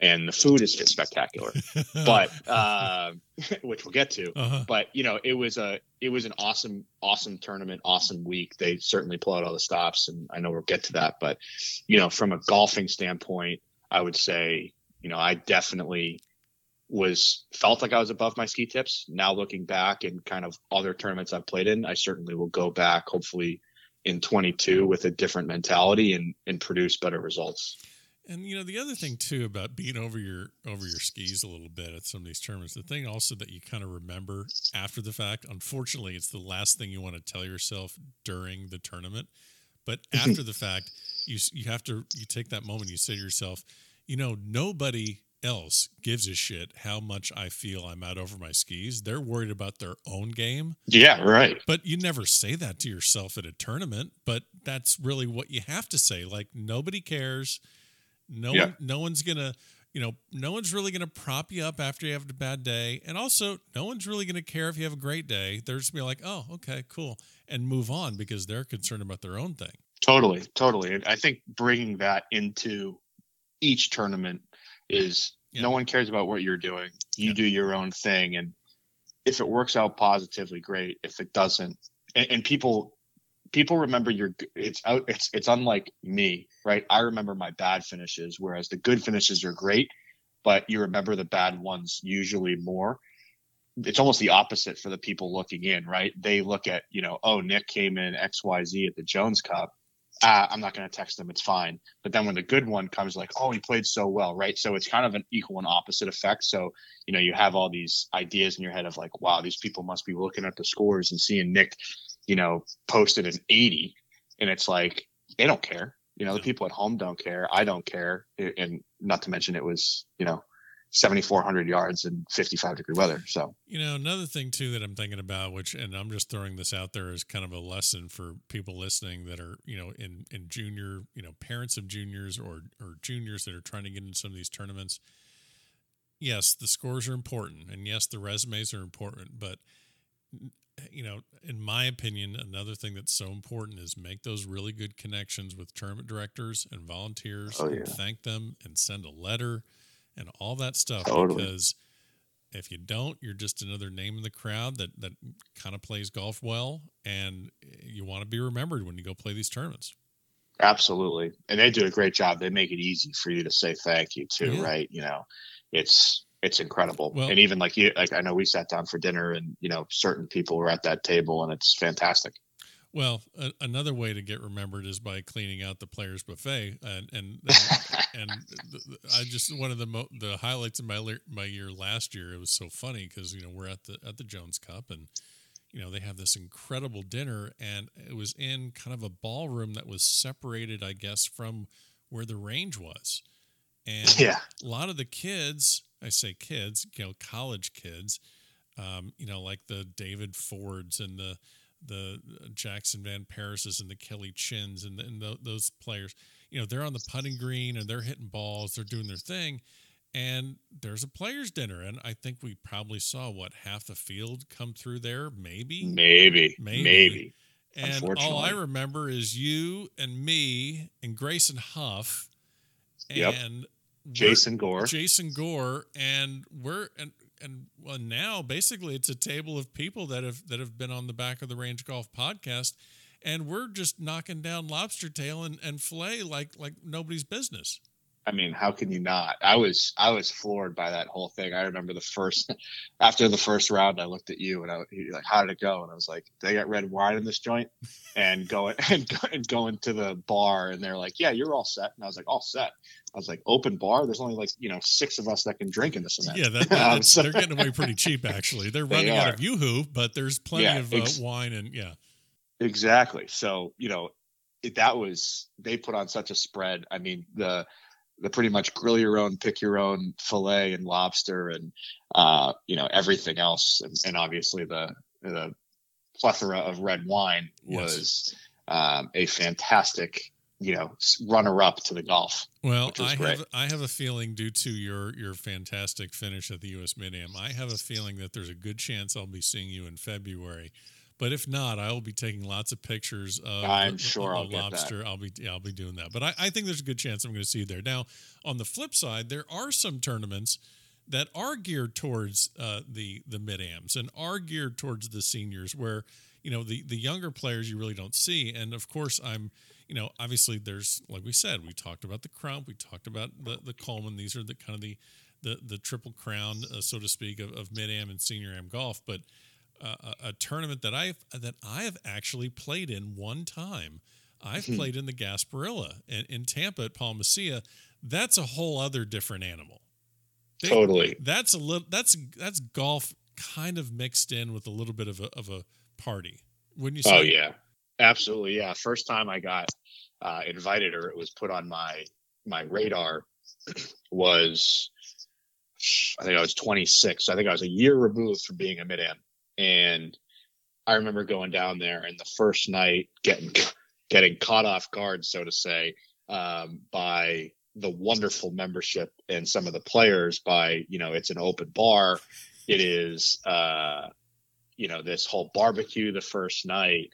And the food is just spectacular. but uh, which we'll get to. Uh-huh. But you know, it was a it was an awesome awesome tournament, awesome week. They certainly pull out all the stops, and I know we'll get to that. But you know, from a golfing standpoint, I would say you know I definitely was felt like I was above my ski tips. Now looking back and kind of other tournaments I've played in, I certainly will go back hopefully in 22 with a different mentality and and produce better results. And you know the other thing too about being over your over your skis a little bit at some of these tournaments, the thing also that you kind of remember after the fact. Unfortunately, it's the last thing you want to tell yourself during the tournament, but after the fact, you you have to you take that moment. You say to yourself, you know, nobody else gives a shit how much I feel I'm out over my skis. They're worried about their own game. Yeah, right. But you never say that to yourself at a tournament, but that's really what you have to say. Like nobody cares. No Yeah. one no one's to, you know, no one's really going to prop you up after you have a bad day. And also, no one's really going to care if you have a great day. They're just going to be like, "Oh, okay, cool." And move on because they're concerned about their own thing. Totally, totally. And I think bringing that into each tournament is Yeah. no one cares about what you're doing. You Yeah. do your own thing, and if it works out positively, great. If it doesn't, and, and people people remember your it's out it's it's unlike me, right? I remember my bad finishes, whereas the good finishes are great, but you remember the bad ones usually more. It's almost the opposite for the people looking in, right? They look at, you know, oh, Nick came in XYZ at the Jones Cup ah, I'm not going to text them. It's fine. But then when the good one comes, like, oh, he played so well, right? So it's kind of an equal and opposite effect. So, you know, you have all these ideas in your head of like, wow, these people must be looking at the scores and seeing Nick, you know, posted an 80. And it's like, they don't care. You know, the people at home don't care. I don't care. And not to mention it was, you know, 7,400 yards in 55 degree weather. So, You know, another thing too that I'm thinking about, which, and I'm just throwing this out there as kind of a lesson for people listening that are, you know, in in junior, you know, parents of juniors or or juniors that are trying to get into some of these tournaments. Yes, the scores are important, and yes, the resumes are important, but you know, in my opinion, another thing that's so important is make those really good connections with tournament directors and volunteers, Oh, and yeah. thank them, and send a letter, and all that stuff Totally. because if you don't, you're just another name in the crowd that that kind of plays golf well, and you want to be remembered when you go play these tournaments. Absolutely. And they do a great job. They make it easy for you to say thank you too, Yeah. right? You know, it's it's incredible. Well- and even like you like I know we sat down for dinner and you know certain people were at that table and it's fantastic. Well, a, another way to get remembered is by cleaning out the players' buffet, and and and the- I just one of the mo- the highlights of my le- my year last year. It was so funny because you know we're at the at the Jones Cup, and you know they have this incredible dinner, and it was in kind of a ballroom that was separated, I guess, from where the range was, and yeah. a lot of the kids, I say kids, you know, college kids, um, you know, like the David Fords and the the Jackson Van Paris's and the Kelly Chinns and, the, and tho- those players, you know, they're on the putting green and they're hitting balls, they're doing their thing, and there's a players' dinner, and I think we probably saw what half the field come through there, maybe, Maybe. Maybe. Maybe. and all I remember is you and me and Grayson Huff, and Yep. Jason Gore. Jason Gore, and we're and and well now basically it's a table of people that have that have been on the back of the Range Golf podcast, and we're just knocking down lobster tail and, and fillet like like nobody's business. I mean, how can you not? I was I was floored by that whole thing. I remember the first after the first round, I looked at you and I like, "How did it go?" And I was like, "They got red wine in this joint," and going and, and going to the bar, and they're like, "Yeah, you're all set." And I was like, "All set." I was like, "Open bar? There's only like you know six of us that can drink in this event." Yeah, that, Um, so- they're getting away pretty cheap actually. They're They running out of YooHoo, but there's plenty Yeah, of uh, ex- wine and yeah. Exactly. So, you know, it, that was they put on such a spread. I mean, the the pretty much grill your own, pick your own fillet and lobster and uh, you know, everything else and, and obviously the the plethora of red wine Yes. was um, a fantastic, you know, runner up to the golf. Well, I great. have I have a feeling due to your your fantastic finish at the U.S. Mid Am, I have a feeling that there's a good chance I'll be seeing you in February But if not, I will be taking lots of pictures of, I'm sure of I'll get lobster. that. I'll be yeah, I'll be doing that. But I, I think there's a good chance I'm going to see you there. Now, on the flip side, there are some tournaments that are geared towards uh, the the mid ams and are geared towards the seniors, where you know the the younger players you really don't see. And of course, I'm you know obviously there's like we said we talked about the Crump, we talked about the the Coleman. These are the kind of the the the triple crown, uh, so to speak, of, of mid am and senior am golf. But a, a tournament that I've that I have actually played in one time. I've Hmm. played in the Gasparilla in, in Tampa at Palma Ceia. That's a whole other different animal. They- Totally. That's a little. That's that's golf kind of mixed in with a little bit of a of a party. Wouldn't you say? Oh yeah, absolutely. Yeah, first time I got uh, invited or it was put on my my radar was I think I was 26. I think I was a year removed from being a mid am, and I remember going down there and the first night getting getting caught off guard, so to say, um, by the wonderful membership and some of the players. By you know, it's an open bar. It is. Uh, you know this whole barbecue the first night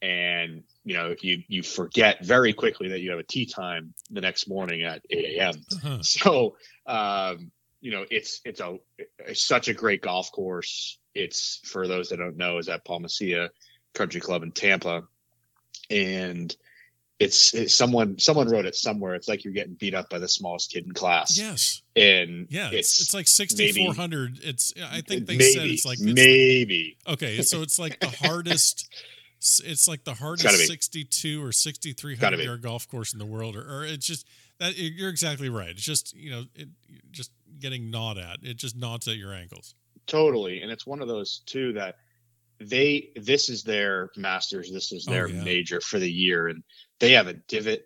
and you know you you forget very quickly that you have a tea time the next morning at 8 a.m Uh-huh. so um you know it's it's a it's such a great golf course it's for those that don't know is at Palma Ceia country club in tampa and it's, it's someone someone wrote it somewhere it's like you're getting beat up by the smallest kid in class Yes. and Yeah. It's, it's like sixty four hundred. It's I think they maybe, said it's like it's, maybe okay. So it's like the hardest. It's like the hardest be. sixty-two or sixty three hundred Gotta hundred be. yard golf course in the world, or, or it's just that you're exactly right. It's just you know, it just getting gnawed at. It just gnaws at your ankles. Totally. And it's one of those too that they this is their masters. This is Oh, their yeah. major for the year. And they have a divot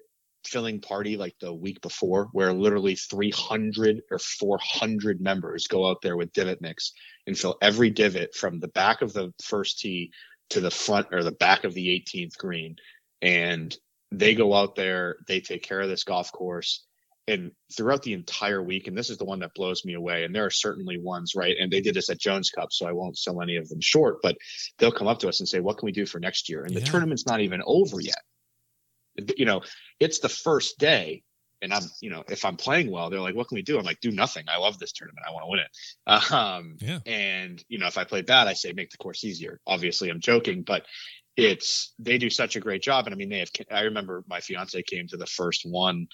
filling party like the week before where literally 300 or 400 members go out there with divot mix and fill every divot from the back of the first tee to the front or the back of the 18th green. And they go out there they take care of this golf course and throughout the entire week, and this is the one that blows me away, and there are certainly ones, right? And they did this at Jones Cup, so I won't sell any of them short, but they'll come up to us and say, What can we do for next year? And the tournament's not even over yet. You know, it's the first day, and I'm, you know, if I'm playing well, they're like, What can we do? I'm like, Do nothing. I love this tournament. I want to win it. Um, Yeah. and, you know, if I play bad, I say, Make the course easier. Obviously, I'm joking, but it's they do such a great job. And I mean, they have. I remember my fiance came to the first one.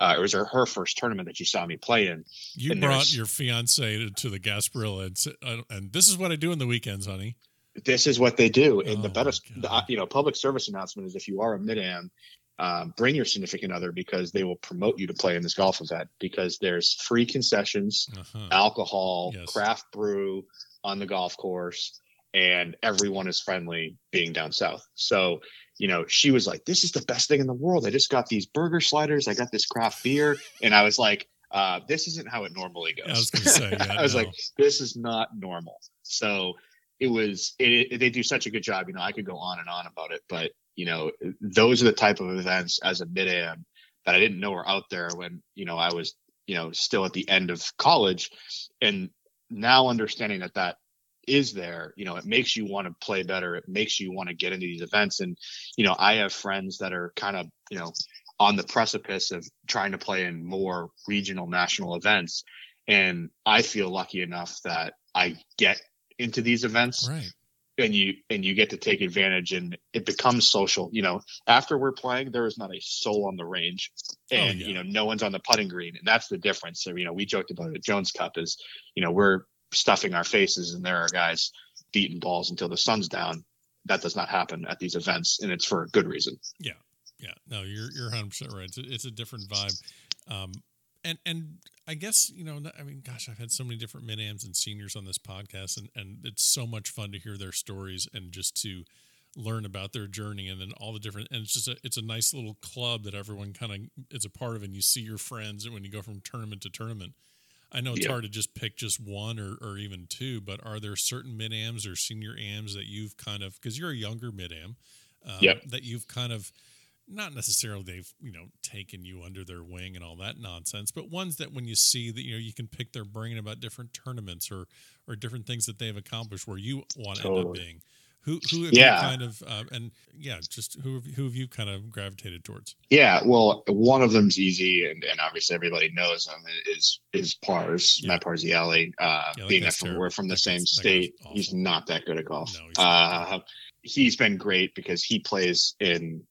Uh, it was her, her first tournament that you saw me play in. You And brought there's- your fiance to, to the Gasparilla, and, said, uh, and this is what I do on the weekends, honey. This is what they do. And Oh, the better, the, you know, public service announcement is if you are a mid am, um, bring your significant other because they will promote you to play in this golf event because there's free concessions, Uh-huh. alcohol, Yes. craft brew on the golf course, and everyone is friendly being down south. So, you know, she was like, This is the best thing in the world. I just got these burger sliders, I got this craft beer. And I was like, uh, this isn't how it normally goes. I was say, yeah, I was no. like, this is not normal. So it was, it, it- they do such a good job. You know, I could go on and on about it, but you know, those are the type of events as a mid am that I didn't know were out there when, you know, I was, you know, still at the end of college. And now understanding that that is there, you know, it makes you want to play better. It makes you want to get into these events. And, you know, I have friends that are kind of, you know, on the precipice of trying to play in more regional national events. And I feel lucky enough that I get into these events right. and you and you get to take advantage and it becomes social you know after we're playing there is not a soul on the range oh, and yeah. you know no one's on the putting green and that's the difference so you know we joked about it at jones cup is you know we're stuffing our faces and there are guys beating balls until the sun's down. That does not happen at these events and it's for a good reason. Yeah, yeah. no, you're you're 100 percent right. It's a, it's a different vibe, um, and and I guess you know, I mean, gosh, I've had so many different mid ams and seniors on this podcast, and and it's so much fun to hear their stories and just to learn about their journey and then all the different and it's just a it's a nice little club that everyone kind of is a part of and you see your friends when you go from tournament to tournament i know it's Yeah. hard to just pick just one or, or even two but are there certain mid ams or senior ams that you've kind of because you're a younger mid am um, Yep. that you've kind of not necessarily they've you know taken you under their wing and all that nonsense but ones that when you see that you know you can pick their brain about different tournaments or or different things that they've accomplished where you want to end up Totally. being Who who have yeah. you kind of uh, and yeah, just who have, who have you kind of gravitated towards? Yeah, well, one of them's easy, and, and obviously everybody knows him is is Pars yeah. Matt Parziale. Uh, yeah, being that from, we're from the that same state, he's not that good at golf. No, he's, uh, he's been great because he plays in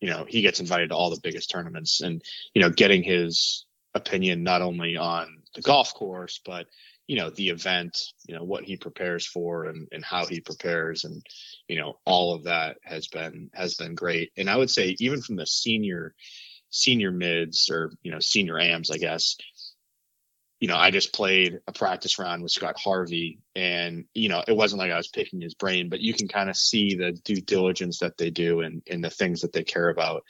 you know he gets invited to all the biggest tournaments, and you know getting his opinion not only on the golf course but you know the event you know what he prepares for and, and how he prepares and you know all of that has been has been great. And i would say even from the senior senior mids or you know senior ams i guess you know i just played a practice round with scott harvey and you know it wasn't like i was picking his brain but you can kind of see the due diligence that they do and, and the things that they care about.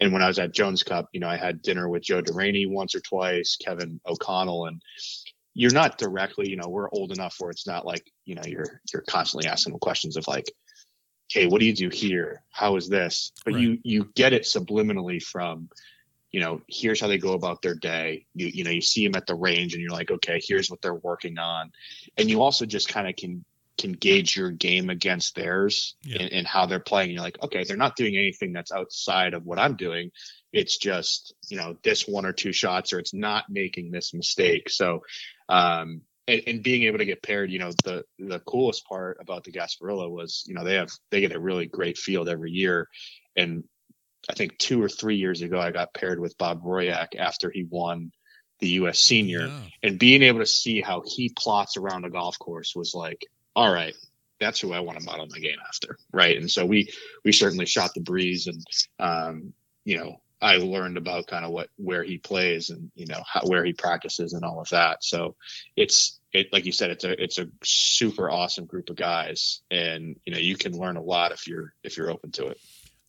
And when i was at jones cup you know i had dinner with joe deraney once or twice kevin o'connell and you're not directly, you know, we're old enough where it's not like, you know, you're you're constantly asking them questions of like, okay, what do you do here? How is this? But right. you you get it subliminally from, you know, here's how they go about their day. You you know, you see them at the range and you're like, okay, here's what they're working on. And you also just kind of can can gauge your game against theirs yeah. and, and, how they're playing. You're like, okay, they're not doing anything that's outside of what I'm doing. It's just, you know, this one or two shots, or it's not making this mistake. So um, and, and, being able to get paired, you know, the the coolest part about the Gasparilla was, you know, they have they get a really great field every year, and I think two or three years ago I got paired with Bob Royak after he won the U.S. Senior, yeah. and being able to see how he plots around a golf course was like, all right, that's who I want to model my game after, right? And so we we certainly shot the breeze, and um, you know, I learned about kind of what where he plays and you know how, where he practices and all of that. So it's it like you said, it's a it's a super awesome group of guys, and you know you can learn a lot if you're if you're open to it.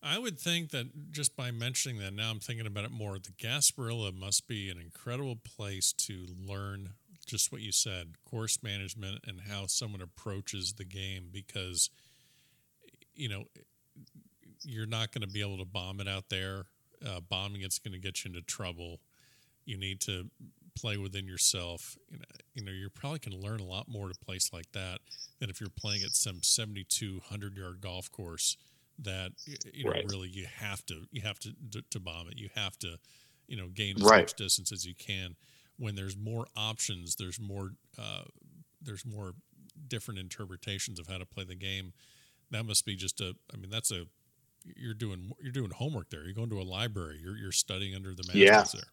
I would think that just by mentioning that, now I'm thinking about it more. The Gasparilla must be an incredible place to learn just what you said, course management, and how someone approaches the game because you know you're not going to be able to bomb it out there uh, bombing it's going to get you into trouble. You need to play within yourself. You know, you know, you're probably going to learn a lot more at a place like that than if you're playing at some 7,200 yard golf course that you know right. really you have to you have to, to, to bomb it. You have to you know gain as right. much distance as you can. When there's more options, there's more uh, there's more different interpretations of how to play the game. That must be just a. I mean, that's a you're doing you're doing homework there. You're going to a library. You're you're studying under the masters yeah. there.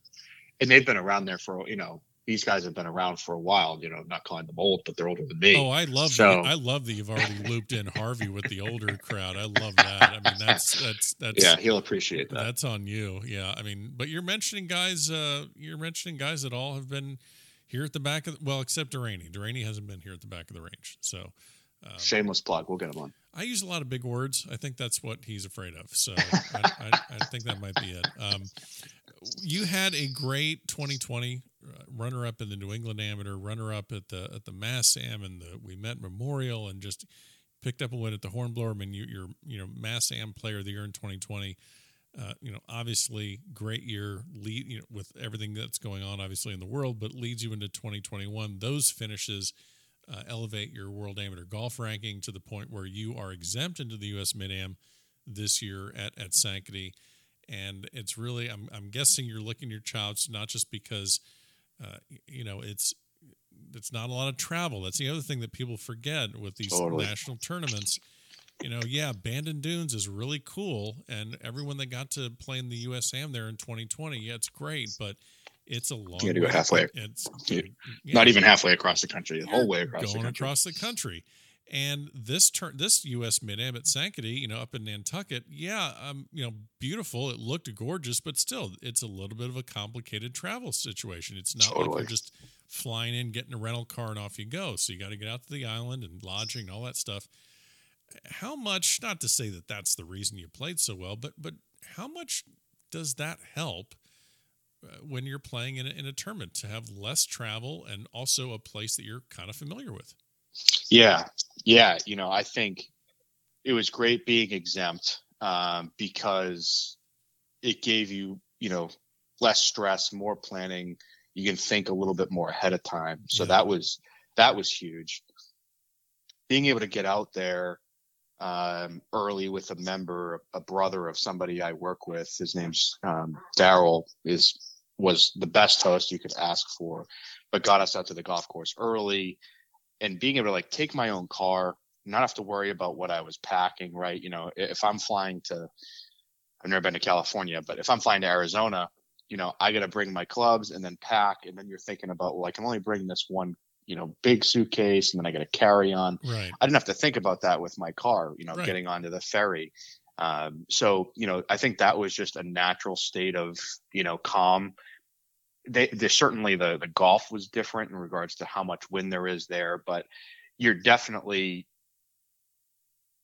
And they've been around there for you know these guys have been around for a while. You know, not calling them old, but they're older than me. Oh, I love so, I love that you've already looped in Harvey with the older crowd. I love that. I mean, that's that's that's yeah, he'll appreciate that. That's on you. Yeah, I mean, but you're mentioning guys. Uh, you're mentioning guys that all have been here at the back of the, well, except Deraney. Deraney hasn't been here at the back of the range. So um, shameless plug. We'll get him on. I use a lot of big words. I think that's what he's afraid of. So I, I, I, think that might be it. Um, you had a great 2020 uh, runner up in the New England Amateur, runner up at the at the Mass Am and the Ouimet Memorial, and just picked up a win at the Hornblower. I mean, you, you're you know Mass Am Player of the Year in 2020. Uh, you know, obviously, great year lead you know with everything that's going on, obviously in the world, but leads you into 2021. Those finishes uh, elevate your world amateur golf ranking to the point where you are exempt into the U.S. Mid Am this year at at Sankaty, and it's really I'm I'm guessing you're licking your chops not just because uh, you know it's it's not a lot of travel. That's the other thing that people forget with these totally. national tournaments. You know, yeah, Bandon Dunes is really cool, and everyone that got to play in the USAM there in 2020, yeah, it's great, but it's a long. You got to go halfway. It's yeah, not even halfway across the country. The whole way across going the country. across the country. And this turn, this U.S. Mid Am at Sankaty, you know, up in Nantucket, yeah, um, you know, beautiful. It looked gorgeous, but still, it's a little bit of a complicated travel situation. It's not totally. like you're just flying in, getting a rental car, and off you go. So you got to get out to the island and lodging and all that stuff. How much? Not to say that that's the reason you played so well, but but how much does that help? Uh, when you're playing in a, in a tournament to have less travel and also a place that you're kind of familiar with. Yeah, yeah. You know, I think it was great being exempt um, because it gave you, you know, less stress, more planning. You can think a little bit more ahead of time. So yeah. that was that was huge. Being able to get out there um, early with a member, a brother of somebody I work with. His name's um, Daryl. Is was the best host you could ask for, but got us out to the golf course early, and being able to like take my own car, not have to worry about what I was packing. Right, you know, if I'm flying to, I've never been to California, but if I'm flying to Arizona, you know, I got to bring my clubs and then pack, and then you're thinking about well, I can only bring this one you know big suitcase and then i got to carry on right i didn't have to think about that with my car you know Right. getting onto the ferry um, so you know i think that was just a natural state of you know calm they, they certainly the the golf was different in regards to how much wind there is there but you're definitely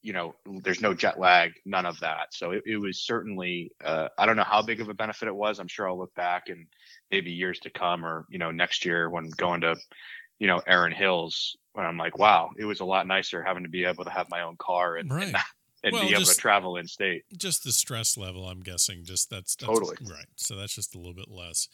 you know there's no jet lag none of that. So it, it was certainly uh, i don't know how big of a benefit it was. I'm sure i'll look back and maybe years to come or you know next year when going to you know Erin Hills when I'm like wow it was a lot nicer having to be able to have my own car and Right. and, and Well, be able just- to travel in state. just the stress level i'm guessing just that's, that's Totally. right. So that's just a little bit less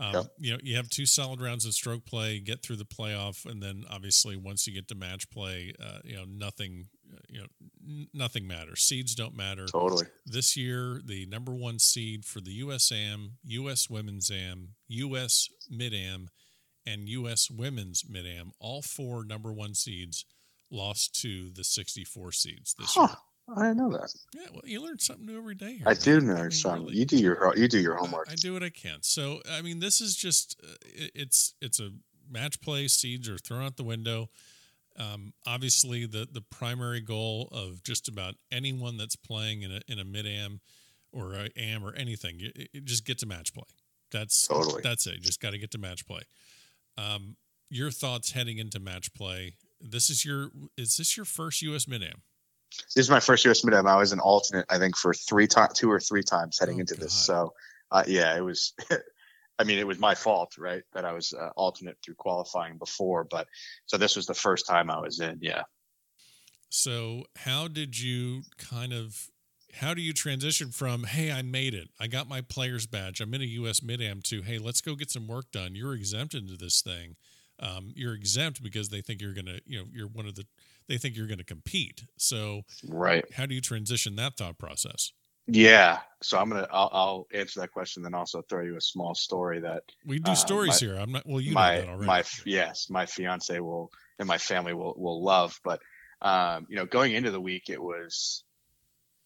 um, Yep. you know you have two solid rounds of stroke play get through the playoff and then obviously once you get to match play uh, you know nothing uh, you know n- nothing matters. Seeds don't matter. Totally. This year the number one seed for the us am us women's am us mid am and us women's mid am all four number one seeds lost to the 64 seeds this year. huh I didn't know that yeah, well, you learn something new every day. Here, I man. do I know mean, some really. you do your you do your homework I, do what I can. So, I mean, this is just uh, it- it's it's a match play. Seeds are thrown out the window. Um, obviously, the the primary goal of just about anyone that's playing in a in a mid am or a am or anything, you, you just get to match play. That's Totally. that's it. You just got to get to match play. Um, your thoughts heading into match play? This is your is this your first U.S. mid am? This is my first US Mid-Am. I was an alternate I think for three times two or three times heading Oh, into this so uh, yeah it was I mean it was my fault right that I was uh, alternate through qualifying before but so this was the first time I was in yeah So, how did you kind of how do you transition from hey, I made it. I got my player's badge. I'm in a US Mid-Am to hey, let's go get some work done. You're exempt into this thing. Um, you're exempt because they think you're going to, you know, you're one of the they think you're going to compete. So, right how do you transition that thought process? Yeah. So I'm gonna I'll, I'll answer that question, then also throw you a small story that We do Uh, stories my- here. I'm not well, you know my that already. my yes my fiance will and my family will will love. But um, you know, going into the week, it was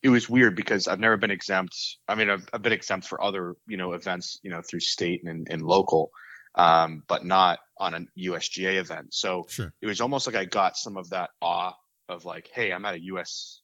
it was weird because I've never been exempt. I mean, I've, I've been exempt for other you know events you know through state and, and local, um, but not on a USGA event. So sure. it was almost like I got some of that awe of like, hey, I'm at a US,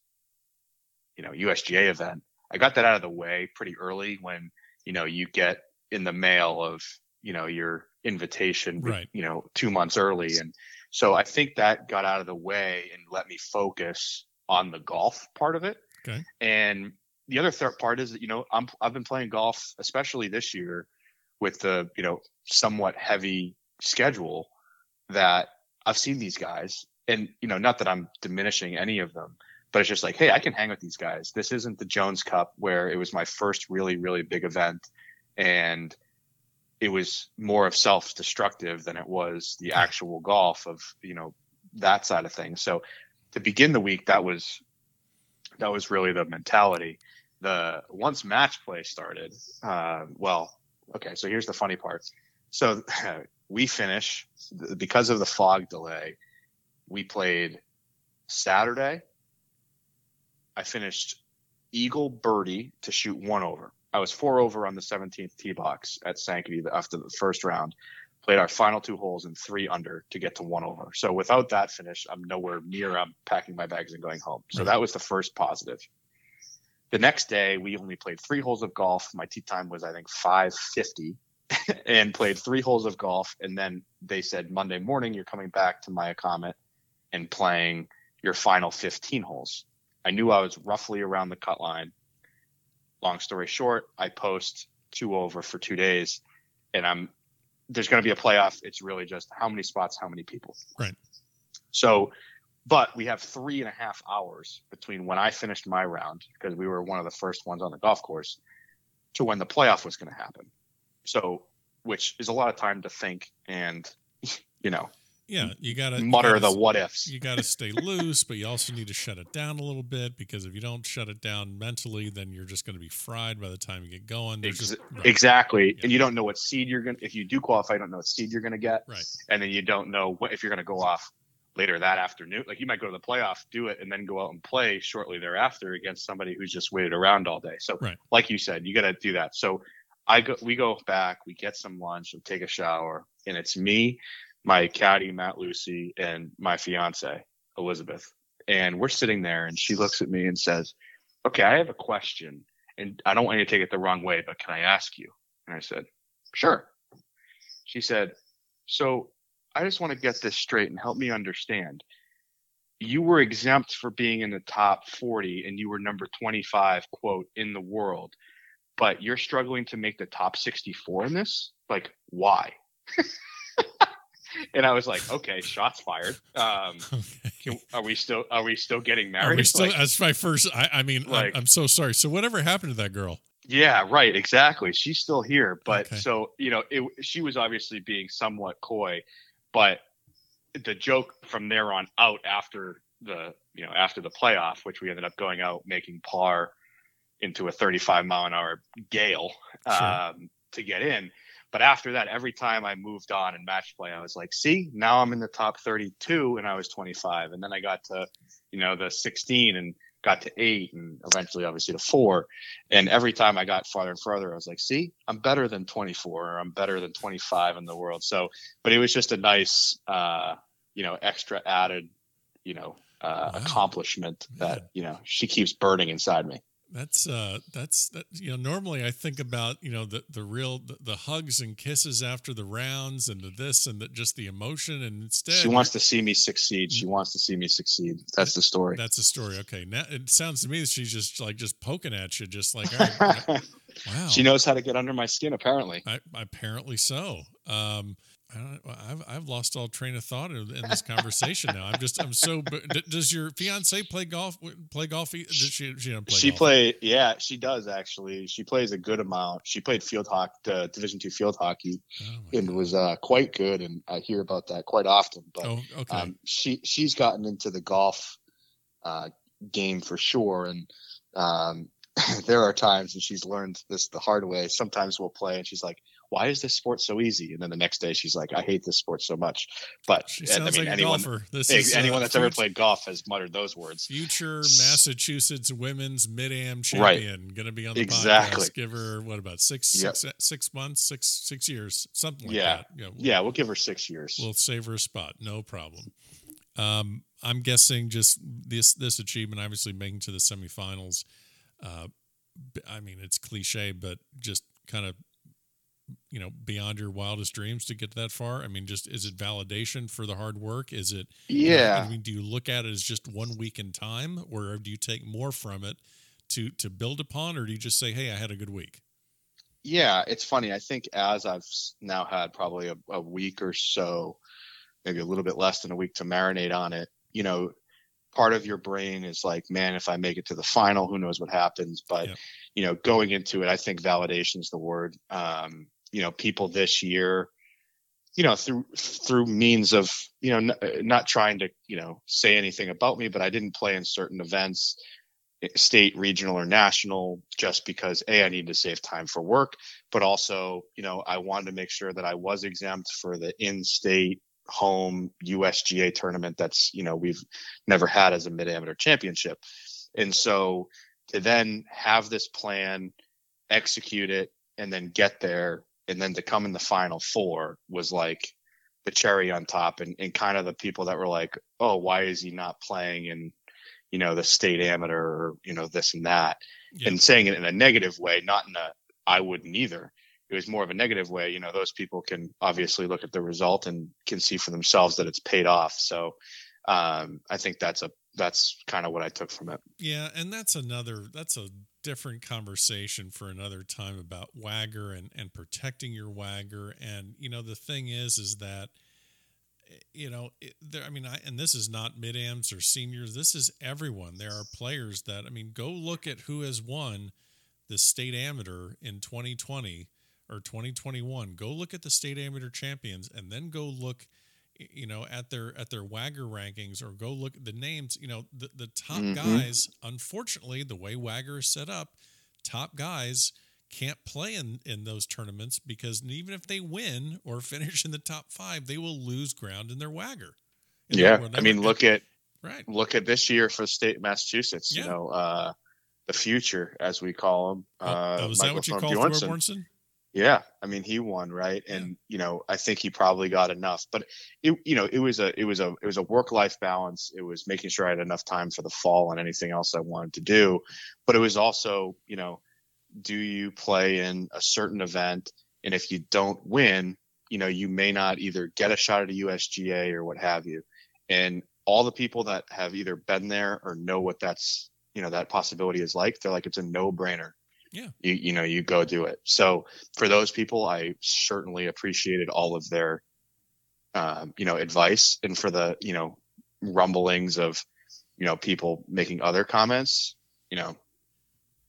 you know, USGA event. I got that out of the way pretty early when, you know, you get in the mail of, you know, your invitation, Right. you know, two months early. And so I think that got out of the way and let me focus on the golf part of it. Okay. And the other third part is that, you know, I'm, I've been playing golf, especially this year with the, you know, somewhat heavy schedule that I've seen these guys and, you know, not that I'm diminishing any of them, but it's just like, Hey, I can hang with these guys. This isn't the Jones Cup where it was my first really, really big event. And it was more of self-destructive than it was the actual golf of, you know, that side of things. So to begin the week, that was, that was really the mentality. The once match play started, uh, well, okay, so here's the funny part. So we finish because of the fog delay. We played Saturday. I finished eagle birdie to shoot one over. I was four over on the 17th tee box at Sankaty after the first round. Played our final two holes in three under to get to one over. So without that finish, I'm nowhere near. I'm packing my bags and going home. So that was the first positive. The next day, we only played three holes of golf. My tee time was, I think, 550 and played three holes of golf. And then they said, Monday morning, you're coming back to Miacomet and playing your final 15 holes. I knew I was roughly around the cut line. Long story short, I post two over for two days, and I'm there's going to be a playoff. It's really just how many spots, how many people. Right. So, but we have three and a half hours between when I finished my round because we were one of the first ones on the golf course to when the playoff was going to happen. So, which is a lot of time to think and, you know, yeah, you got to mutter you gotta, the what ifs. You got to stay loose, but you also need to shut it down a little bit because if you don't shut it down mentally, then you're just going to be fried by the time you get going. Ex- just, right. Exactly, Yeah. and you don't know what seed you're gonna. If you do qualify, you don't know what seed you're gonna get, Right. and then you don't know what if you're gonna go off later that afternoon. Like you might go to the playoff, do it, and then go out and play shortly thereafter against somebody who's just waited around all day. So, Right. like you said, you got to do that. So, I go. We go back. We get some lunch. We take a shower, and it's me, my caddy Matt Lucy, and my fiance Elizabeth. And we're sitting there, and she looks at me and says, "Okay, I have a question, and I don't want you to take it the wrong way, but can I ask you?" And I said, "Sure." She said, "So I just want to get this straight and help me understand. You were exempt for being in the top 40 and you were number 25, quote, in the world, but you're struggling to make the top 64 in this? Like, why? and I was like, okay, shots fired. Um, Okay. can, are we still are we still getting married? Still? Like, that's my first. I, I mean, I'm, I'm so sorry. So whatever happened to that girl? Yeah, right. Exactly. She's still here, but Okay. so you know, it, she was obviously being somewhat coy, but the joke from there on out after the you know after the playoff, which we ended up going out making par into a 35 mile an hour gale Sure. um, to get in. But after that, every time I moved on in match play, I was like, see, now I'm in the top 32 and I was 25. And then I got to, you know, the 16 and got to eight and eventually obviously to four. And every time I got farther and farther, I was like, see, I'm better than 24 or I'm better than 25 in the world. So, but it was just a nice, uh, you know, extra added, you know, uh, Wow. accomplishment Yeah. that, you know, she keeps burning inside me. That's uh, that's that. You know, normally I think about you know the the real the, the hugs and kisses after the rounds and the this and the, just the emotion. And instead, She wants to see me succeed. She wants to see me succeed. That's the story. That's the story. Okay, now it sounds to me that she's just like just poking at you, just like right, wow. she knows how to get under my skin, apparently. I, apparently so. Um, I don't. I've I've lost all train of thought in, in this conversation now. I'm just I'm so. Does your fiance play golf? Play golf? Does she? She play. she golf? play, yeah, she does actually. She plays a good amount. She played field hockey, uh, Division two field hockey, Oh, and God. was uh, quite good. And I hear about that quite often. But oh, okay. um, she she's gotten into the golf uh, game for sure. And um, there are times and she's learned this the hard way. Sometimes we'll play, and she's like, "Why is this sport so easy?" And then the next day, she's like, "I hate this sport so much." But she I mean, like a anyone golfer. This is uh, that's ever played golf has muttered those words. Future Massachusetts women's mid am Right. champion, going to be on the Exactly. podcast. Give her what about six, Yep. six, six months, six, six years, something like Yeah. that. Yeah, we'll- Yeah, we'll give her six years. We'll save her a spot, no problem. Um, I'm guessing just this this achievement, obviously making to the semifinals. Uh, I mean, it's cliche, but just kind of you know beyond your wildest dreams to get that far. I mean, just is it validation for the hard work? Is it? yeah. I mean, do you look at it as just one week in time, or do you take more from it to to build upon, or do you just say, "Hey, I had a good week"? Yeah, it's funny. I think as I've now had probably a, a week or so, maybe a little bit less than a week to marinate on it, you know, part of your brain is like, man, if I make it to the final, who knows what happens? But, you know, going into it, I think validation is the word. Um, you know, people this year, you know, through through means of, you know, n- not trying to, you know, say anything about me, but I didn't play in certain events eh, state, regional, or national, just because a I needed to save time for work, but also you know I wanted to make sure that I was exempt for the in-state home USGA tournament that's you know we've never had as a mid amateur championship, and so to then have this plan, execute it, and then get there, and then to come in the final four was like the cherry on top, and, and kind of the people that were like, oh, why is he not playing in you know the state amateur or you know this and that? Yeah. and saying it in a negative way not in a i wouldn't either. It was more of a negative way you know those people can obviously look at the result and can see for themselves that it's paid off. So um i think that's a that's kind of what i took from it. Yeah, and that's another that's a different conversation for another time about WAGR and and protecting your WAGR. And you know the thing is, is that you know it, there. I mean, I and this is not mid ams or seniors. This is everyone. There are players that I mean, go look at who has won the state amateur in 2020 or 2021. Go look at the state amateur champions, and then go look you know, at their at their WAGR rankings or go look at the names, you know, the the top Mhm. guys, unfortunately, the way WAGR is set up, top guys can't play in in those tournaments because even if they win or finish in the top 5, they will lose ground in their WAGR. They Yeah, will I mean, look at right. look at this year for state Massachusetts. Yeah. You know, uh, the future, as we call him. Oh, Uh, oh, is that what you Thorne call Bjornsson. Yeah, I mean, he won, right? And you know, I think he probably got enough, but it, you know, it was a, it was a, it was a work life balance. It was making sure I had enough time for the fall and anything else I wanted to do, but it was also, you know, do you play in a certain event, and if you don't win, you know, you may not either get a shot at a USGA or what have you, and all the people that have either been there or know what that's, you know, that possibility is like, they're like, it's a no brainer you you know you go do it so for those people i certainly appreciated all of their um, you know advice and for the you know rumblings of you know people making other comments you know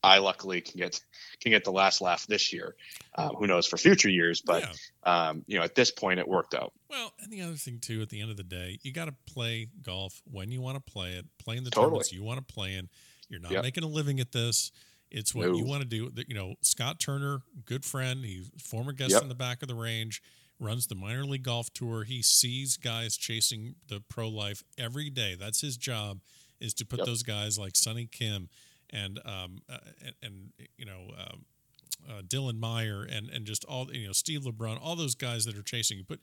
i luckily can get can get the last laugh this year um, who knows for future years but yeah. um, you know at this point it worked out Well, and the other thing too, at the end of the day, you got to play golf when you want to play it, play in the Totally. tournaments you want to play in. You're not Yep. making a living at this. It's what No. you want to do. You know, Scott Turner, good friend, he's former guest Yep. in the back of the range, runs the minor league golf tour. He sees guys chasing the pro life every day. That's his job, is to put Yep. those guys like Sonny Kim and um uh, and, and you know. Um, uh, Dylan Meyer and and just all you know Steve LeBron, all those guys that are chasing you. But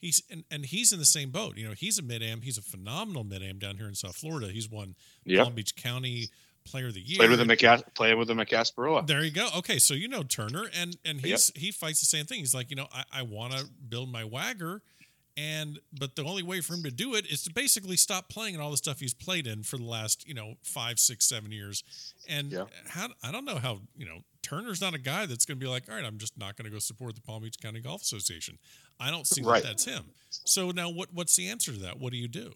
he's and, and he's in the same boat. You know, he's a mid am. He's a phenomenal mid am down here in South Florida. He's won Yep. Palm Beach County Player of the Year. played with the McCas- played with the McCasparilla. There you go. Okay, so you know Turner, and and he's he fights the same thing. He's like, you know, I, I want to build my WAGR, and but the only way for him to do it is to basically stop playing in all the stuff he's played in for the last you know five, six, seven years. And Yeah. how I don't know how you know Turner's not a guy that's going to be like, all right, I'm just not going to go support the Palm Beach County Golf Association. I don't see Right. that that's him. So now what what's the answer to that? What do you do?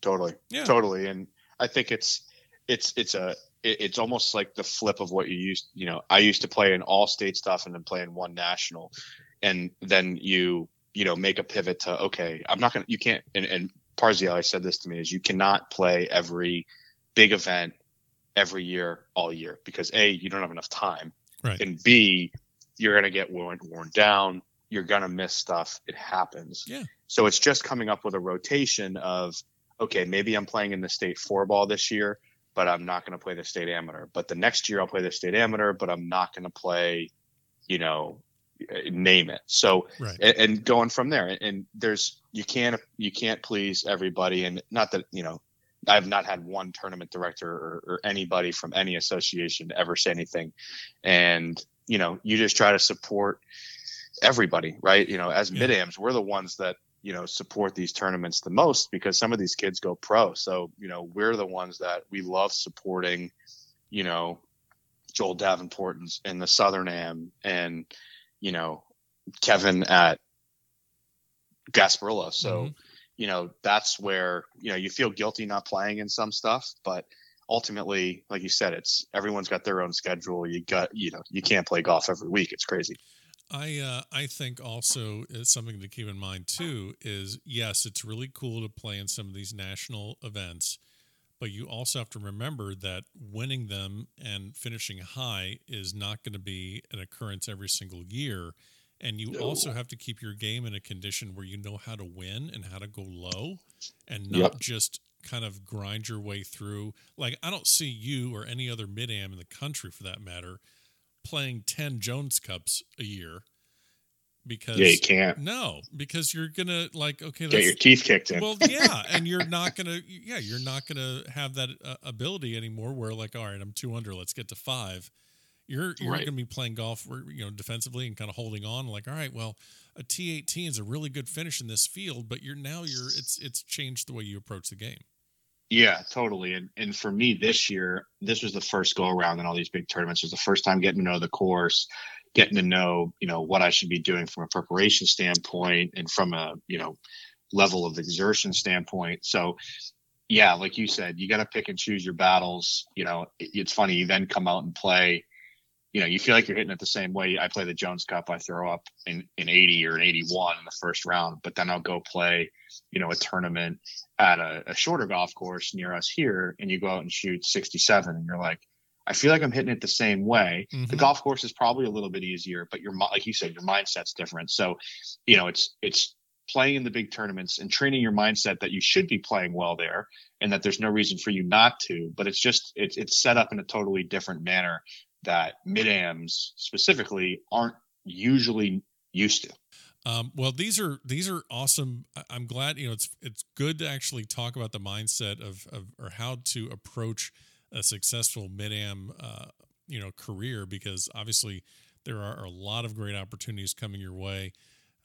totally Yeah. totally and i think it's it's it's a it's almost like the flip of what you used you know i used to play in all state stuff and then play in one national. And then you you know make a pivot to okay i'm not gonna you can't and, and always said this to me is you cannot play every big event every year all year because a you don't have enough time. Right. and b you're gonna get worn worn down. You're gonna miss stuff. It happens. Yeah. so it's just coming up with a rotation of okay, maybe I'm playing in the state four ball this year, but I'm not going to play the state amateur. But the next year I'll play the state amateur, but I'm not going to play, you know, name it. So Right. and, and going from there, and there's you can't you can't please everybody, and not that you know. I've not had one tournament director or, or anybody from any association ever say anything, and you know you just try to support everybody, right? You know, as Yeah. mid-ams, we're the ones that you know support these tournaments the most because some of these kids go pro. So you know we're the ones that we love supporting you know joel davenport and, and the southern am and you know kevin at gasparilla so Mhm. you know that's where you know you feel guilty not playing in some stuff but ultimately like you said it's everyone's got their own schedule. You got you know you can't play golf every week. It's crazy I uh, I think also it's something to keep in mind too is yes, it's really cool to play in some of these national events, but you also have to remember that winning them and finishing high is not going to be an occurrence every single year. And you No. also have to keep your game in a condition where you know how to win and how to go low and not Yep. just kind of grind your way through. Like, I don't see you or any other mid am in the country for that matter playing 10 Jones Cups a year because yeah you can't no, because you're gonna like okay, get your teeth kicked in well, yeah, and you're not gonna yeah, you're not gonna have that uh, ability anymore. Where like, all right, I'm two under, let's get to five. You're you're Right. gonna be playing golf, you know, defensively and kind of holding on. Like, all right, well, a T18 is a really good finish in this field, but you're now you're it's it's changed the way you approach the game. Yeah, totally. And and for me this year, this was the first go around in all these big tournaments. It was the first time getting to know the course, getting to know, you know, what I should be doing from a preparation standpoint and from a, you know, level of exertion standpoint. So yeah, like you said, you got to pick and choose your battles. You know, it- it's funny. You then come out and play, you know, you feel like you're hitting it the same way. I play the Jones Cup, I throw up in, in 80 or an 81 in the first round, but then I'll go play, you know, a tournament at a, a shorter golf course near us here, and you go out and shoot 67, and you're like, I feel like I'm hitting it the same way. Mm-hmm. The golf course is probably a little bit easier, but your like you said, your mindset's different. So, you know, it's it's playing in the big tournaments and training your mindset that you should be playing well there and that there's no reason for you not to. But it's just it's it's set up in a totally different manner that mid ams specifically aren't usually used to. Um, well, these are these are awesome. I'm glad you know it's it's good to actually talk about the mindset of, of or how to approach a successful mid am uh, you know career because obviously there are a lot of great opportunities coming your way.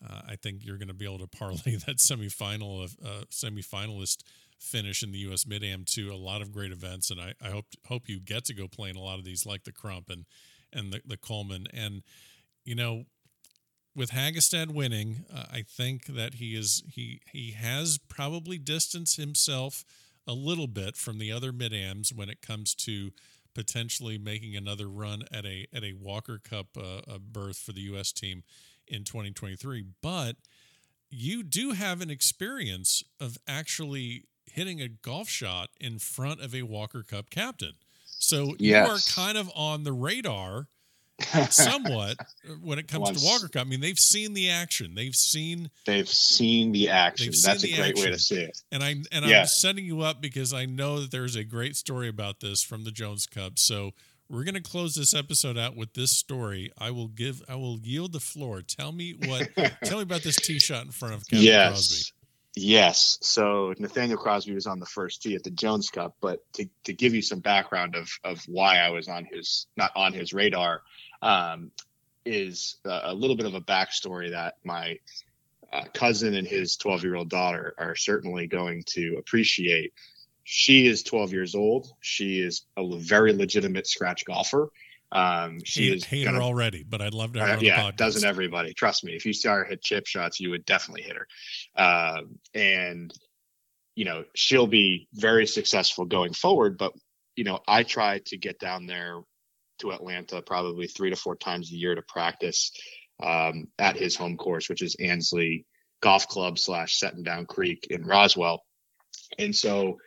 Uh, I think you're going to be able to parlay that semifinal of uh, semifinalist finish in the U.S. Mid Am to a lot of great events, and I, I hope hope you get to go play in a lot of these, like the Crump and and the, the Coleman, and you know, with Hagestad winning, uh, I think that he is he he has probably distanced himself a little bit from the other mid ams when it comes to potentially making another run at a at a Walker Cup uh, berth for the U.S. team in 2023, but you do have an experience of actually hitting a golf shot in front of a Walker Cup captain. So yes. you are kind of on the radar somewhat when it comes Once, to Walker Cup. I mean, they've seen the action. They've seen they've seen the action. That's a great action. way to see it. And I'm and yes. I'm setting you up because I know that there's a great story about this from the Jones Cup. So we're going to close this episode out with this story. I will give I will yield the floor. Tell me what tell me about this tee shot in front of Kevin yes. Crosby. Yes. So Nathaniel Crosby was on the first tee at the Jones Cup, but to, to give you some background of of why I was on his not on his radar, um, is a, a, little bit of a backstory that my uh, cousin and his 12 year old daughter are certainly going to appreciate. She is 12 years old. She is a very legitimate scratch golfer. Um, she hate, is hate her already, but I'd love to have her. Uh, yeah, doesn't everybody? Trust me. If you saw her hit chip shots, you would definitely hit her. Uh, and you know she'll be very successful going forward. But you know, I try to get down there to Atlanta probably three to four times a year to practice um, at his home course, which is Ansley Golf Club slash Settindown Creek in Roswell. And so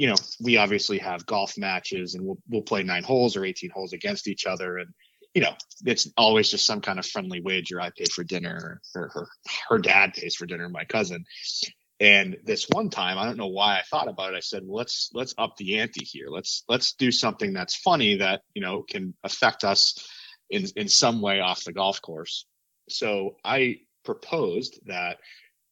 you know, we obviously have golf matches and we'll we'll play nine holes or 18 holes against each other. And, you know, it's always just some kind of friendly wager. I pay for dinner or her, her dad pays for dinner, my cousin. And this one time, I don't know why I thought about it. I said, well, let's let's up the ante here. Let's let's do something that's funny that you know can affect us in in some way off the golf course. So I proposed that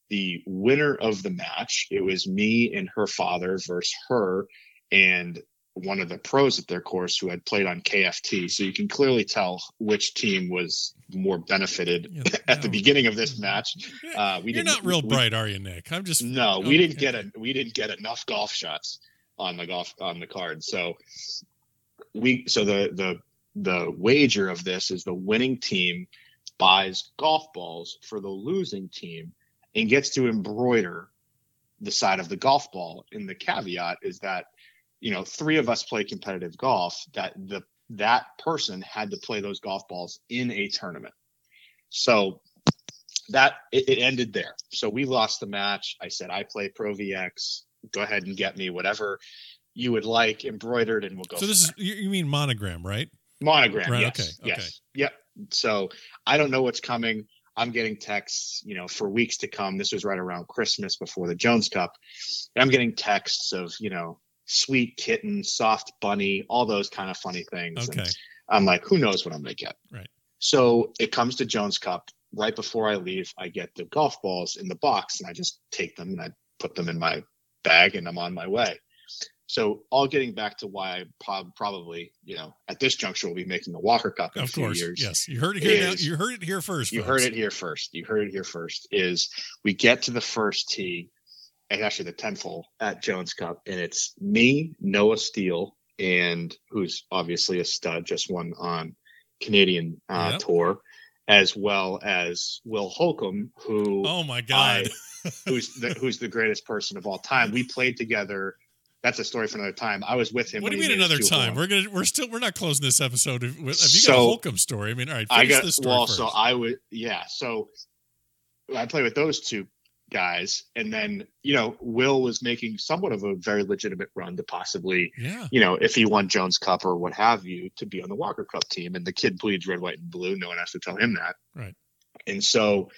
the winner of the match. It was me and her father versus her and one of the pros at their course who had played on KFT. So you can clearly tell which team was more benefited yeah, at no. the beginning of this match. Uh, we You're not real we, bright, are you, Nick? I'm just no. We didn't get a we didn't get enough golf shots on the golf on the card. So we so the the the wager of this is the winning team buys golf balls for the losing team and gets to embroider the side of the golf ball. And the caveat is that, you know, three of us play competitive golf, that the that person had to play those golf balls in a tournament. So that it, it ended there. So we lost the match. I said, I play Pro VX. Go ahead and get me whatever you would like embroidered and we'll go. So this is you mean monogram, right? Monogram. Right, yes. Okay. Yes. Okay. Yep. So I don't know what's coming. I'm getting texts, you know, for weeks to come. This was right around Christmas before the Jones Cup. And I'm getting texts of, you know, sweet kitten, soft bunny, all those kind of funny things. Okay. And I'm like, who knows what I'm going to get? Right. So it comes to Jones Cup. Right before I leave, I get the golf balls in the box and I just take them and I put them in my bag and I'm on my way. So, all getting back to why I probably, you know, at this juncture, we'll be making the Walker Cup in of a few course. years. Yes, you heard it here. Is, you heard it here first. You folks. heard it here first. You heard it here first. Is we get to the first tee, and actually the tenth hole at Jones Cup, and it's me, Noah Steele, and who's obviously a stud, just won on Canadian uh, yep. tour, as well as Will Holcomb, who oh my god, I, who's the, who's the greatest person of all time. We played together that's a story for another time. I was with him. What do you mean another time? We're gonna we're still we're not closing this episode. Have you got So, a Holcomb story? I mean, all right, I got this story well. first. So I would, yeah. So I play with those two guys, and then you know Will was making somewhat of a very legitimate run to possibly, yeah, you know, if he won Jones Cup or what have you, to be on the Walker Cup team. And the kid bleeds red, white, and blue. No one has to tell him that. Right. And so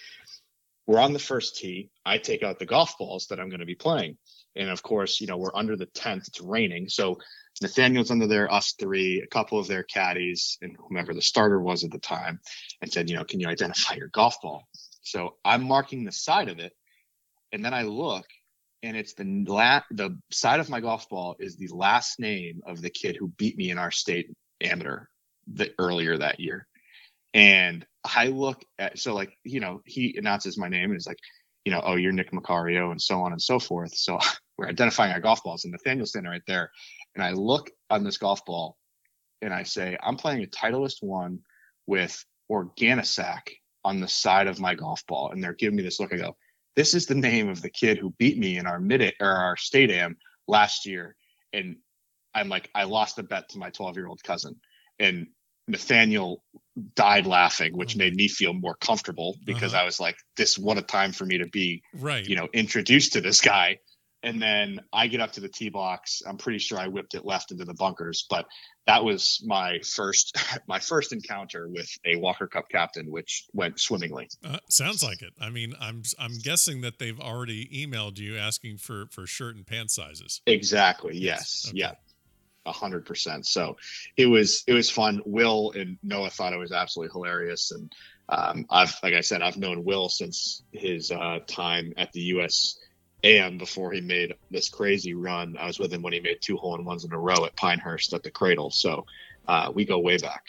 we're on the first tee. I take out the golf balls that I'm going to be playing, and of course, you know, we're under the tent. It's raining, so Nathaniel's under there, us three, a couple of their caddies, and whomever the starter was at the time, and said, you know, can you identify your golf ball? So I'm marking the side of it, and then I look, and it's the la- the side of my golf ball is the last name of the kid who beat me in our state amateur the earlier that year. And I look at so like you know he announces my name and is like, you know, oh you're Nick Maccario and so on and so forth. So we're identifying our golf balls, and Nathaniel's standing right there, and I look on this golf ball, and I say I'm playing a Titleist one with Organisac on the side of my golf ball, and they're giving me this look. I go, this is the name of the kid who beat me in our mid or our state am last year, and I'm like, I lost a bet to my 12 year old cousin, and Nathaniel died laughing, which made me feel more comfortable because Uh-huh. I was like, this what a time for me to be, right. you know, introduced to this guy. And then I get up to the tee box. I'm pretty sure I whipped it left into the bunkers, but that was my first my first encounter with a Walker Cup captain, which went swimmingly. Uh, sounds like it. I mean, I'm I'm guessing that they've already emailed you asking for for shirt and pant sizes. Exactly. Yes. Yes. Okay. Yeah. A hundred percent. So it was it was fun. Will and Noah thought it was absolutely hilarious, and um, I've like I said, I've known Will since his uh, time at the U.S. AM before he made this crazy run. I was with him when he made two hole in ones in a row at Pinehurst at the Cradle. So uh, we go way back.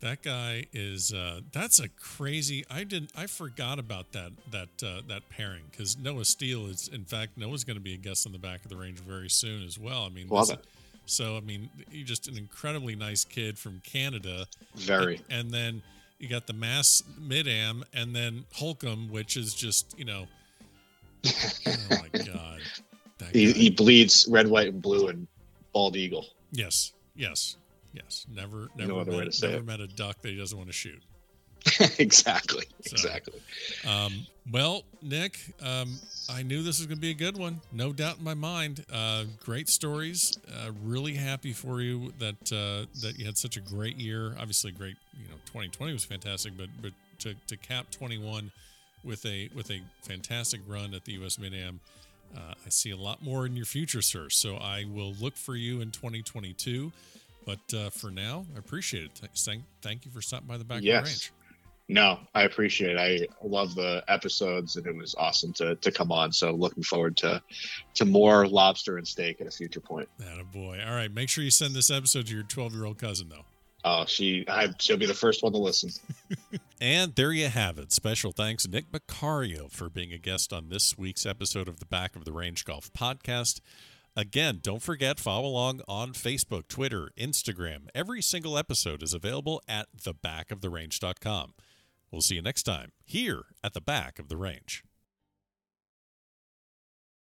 That guy is uh that's a crazy I didn't I forgot about that that uh that pairing because Noah Steele is in fact Noah's gonna be a guest on the back of the range very soon as well. I mean Love this- it. So I mean you're just an incredibly nice kid from Canada. Very. And then you got the mass mid am and then Holcomb, which is just, you know Oh my god. He, he bleeds red, white, and blue and bald eagle. yes, yes, yes. Never never No other way met, to say never it. met a duck that he doesn't want to shoot. exactly. So- Exactly. Um, well, Nick, um, I knew this was going to be a good one. No doubt in my mind. Uh, great stories. Uh, really happy for you that uh, that you had such a great year. Obviously, great. You know, 2020 was fantastic, but but to, to cap 21 with a with a fantastic run at the U.S. Mid Am, uh, I see a lot more in your future, sir. So I will look for you in 2022. But uh, for now, I appreciate it. Thank, thank you for stopping by the back of the Yes. range. No, I appreciate it. I love the episodes and it was awesome to, to come on. So looking forward to to more lobster and steak at a future point. That a boy. All right, make sure you send this episode to your 12 year old cousin, though. Oh, she I, she'll be the first one to listen. And there you have it. Special thanks, Nick Maccario, for being a guest on this week's episode of the Back of the Range Golf podcast. Again, don't forget, follow along on Facebook, Twitter, Instagram. Every single episode is available at thebackoftherange.com. We'll see you next time here at the Back of the Range.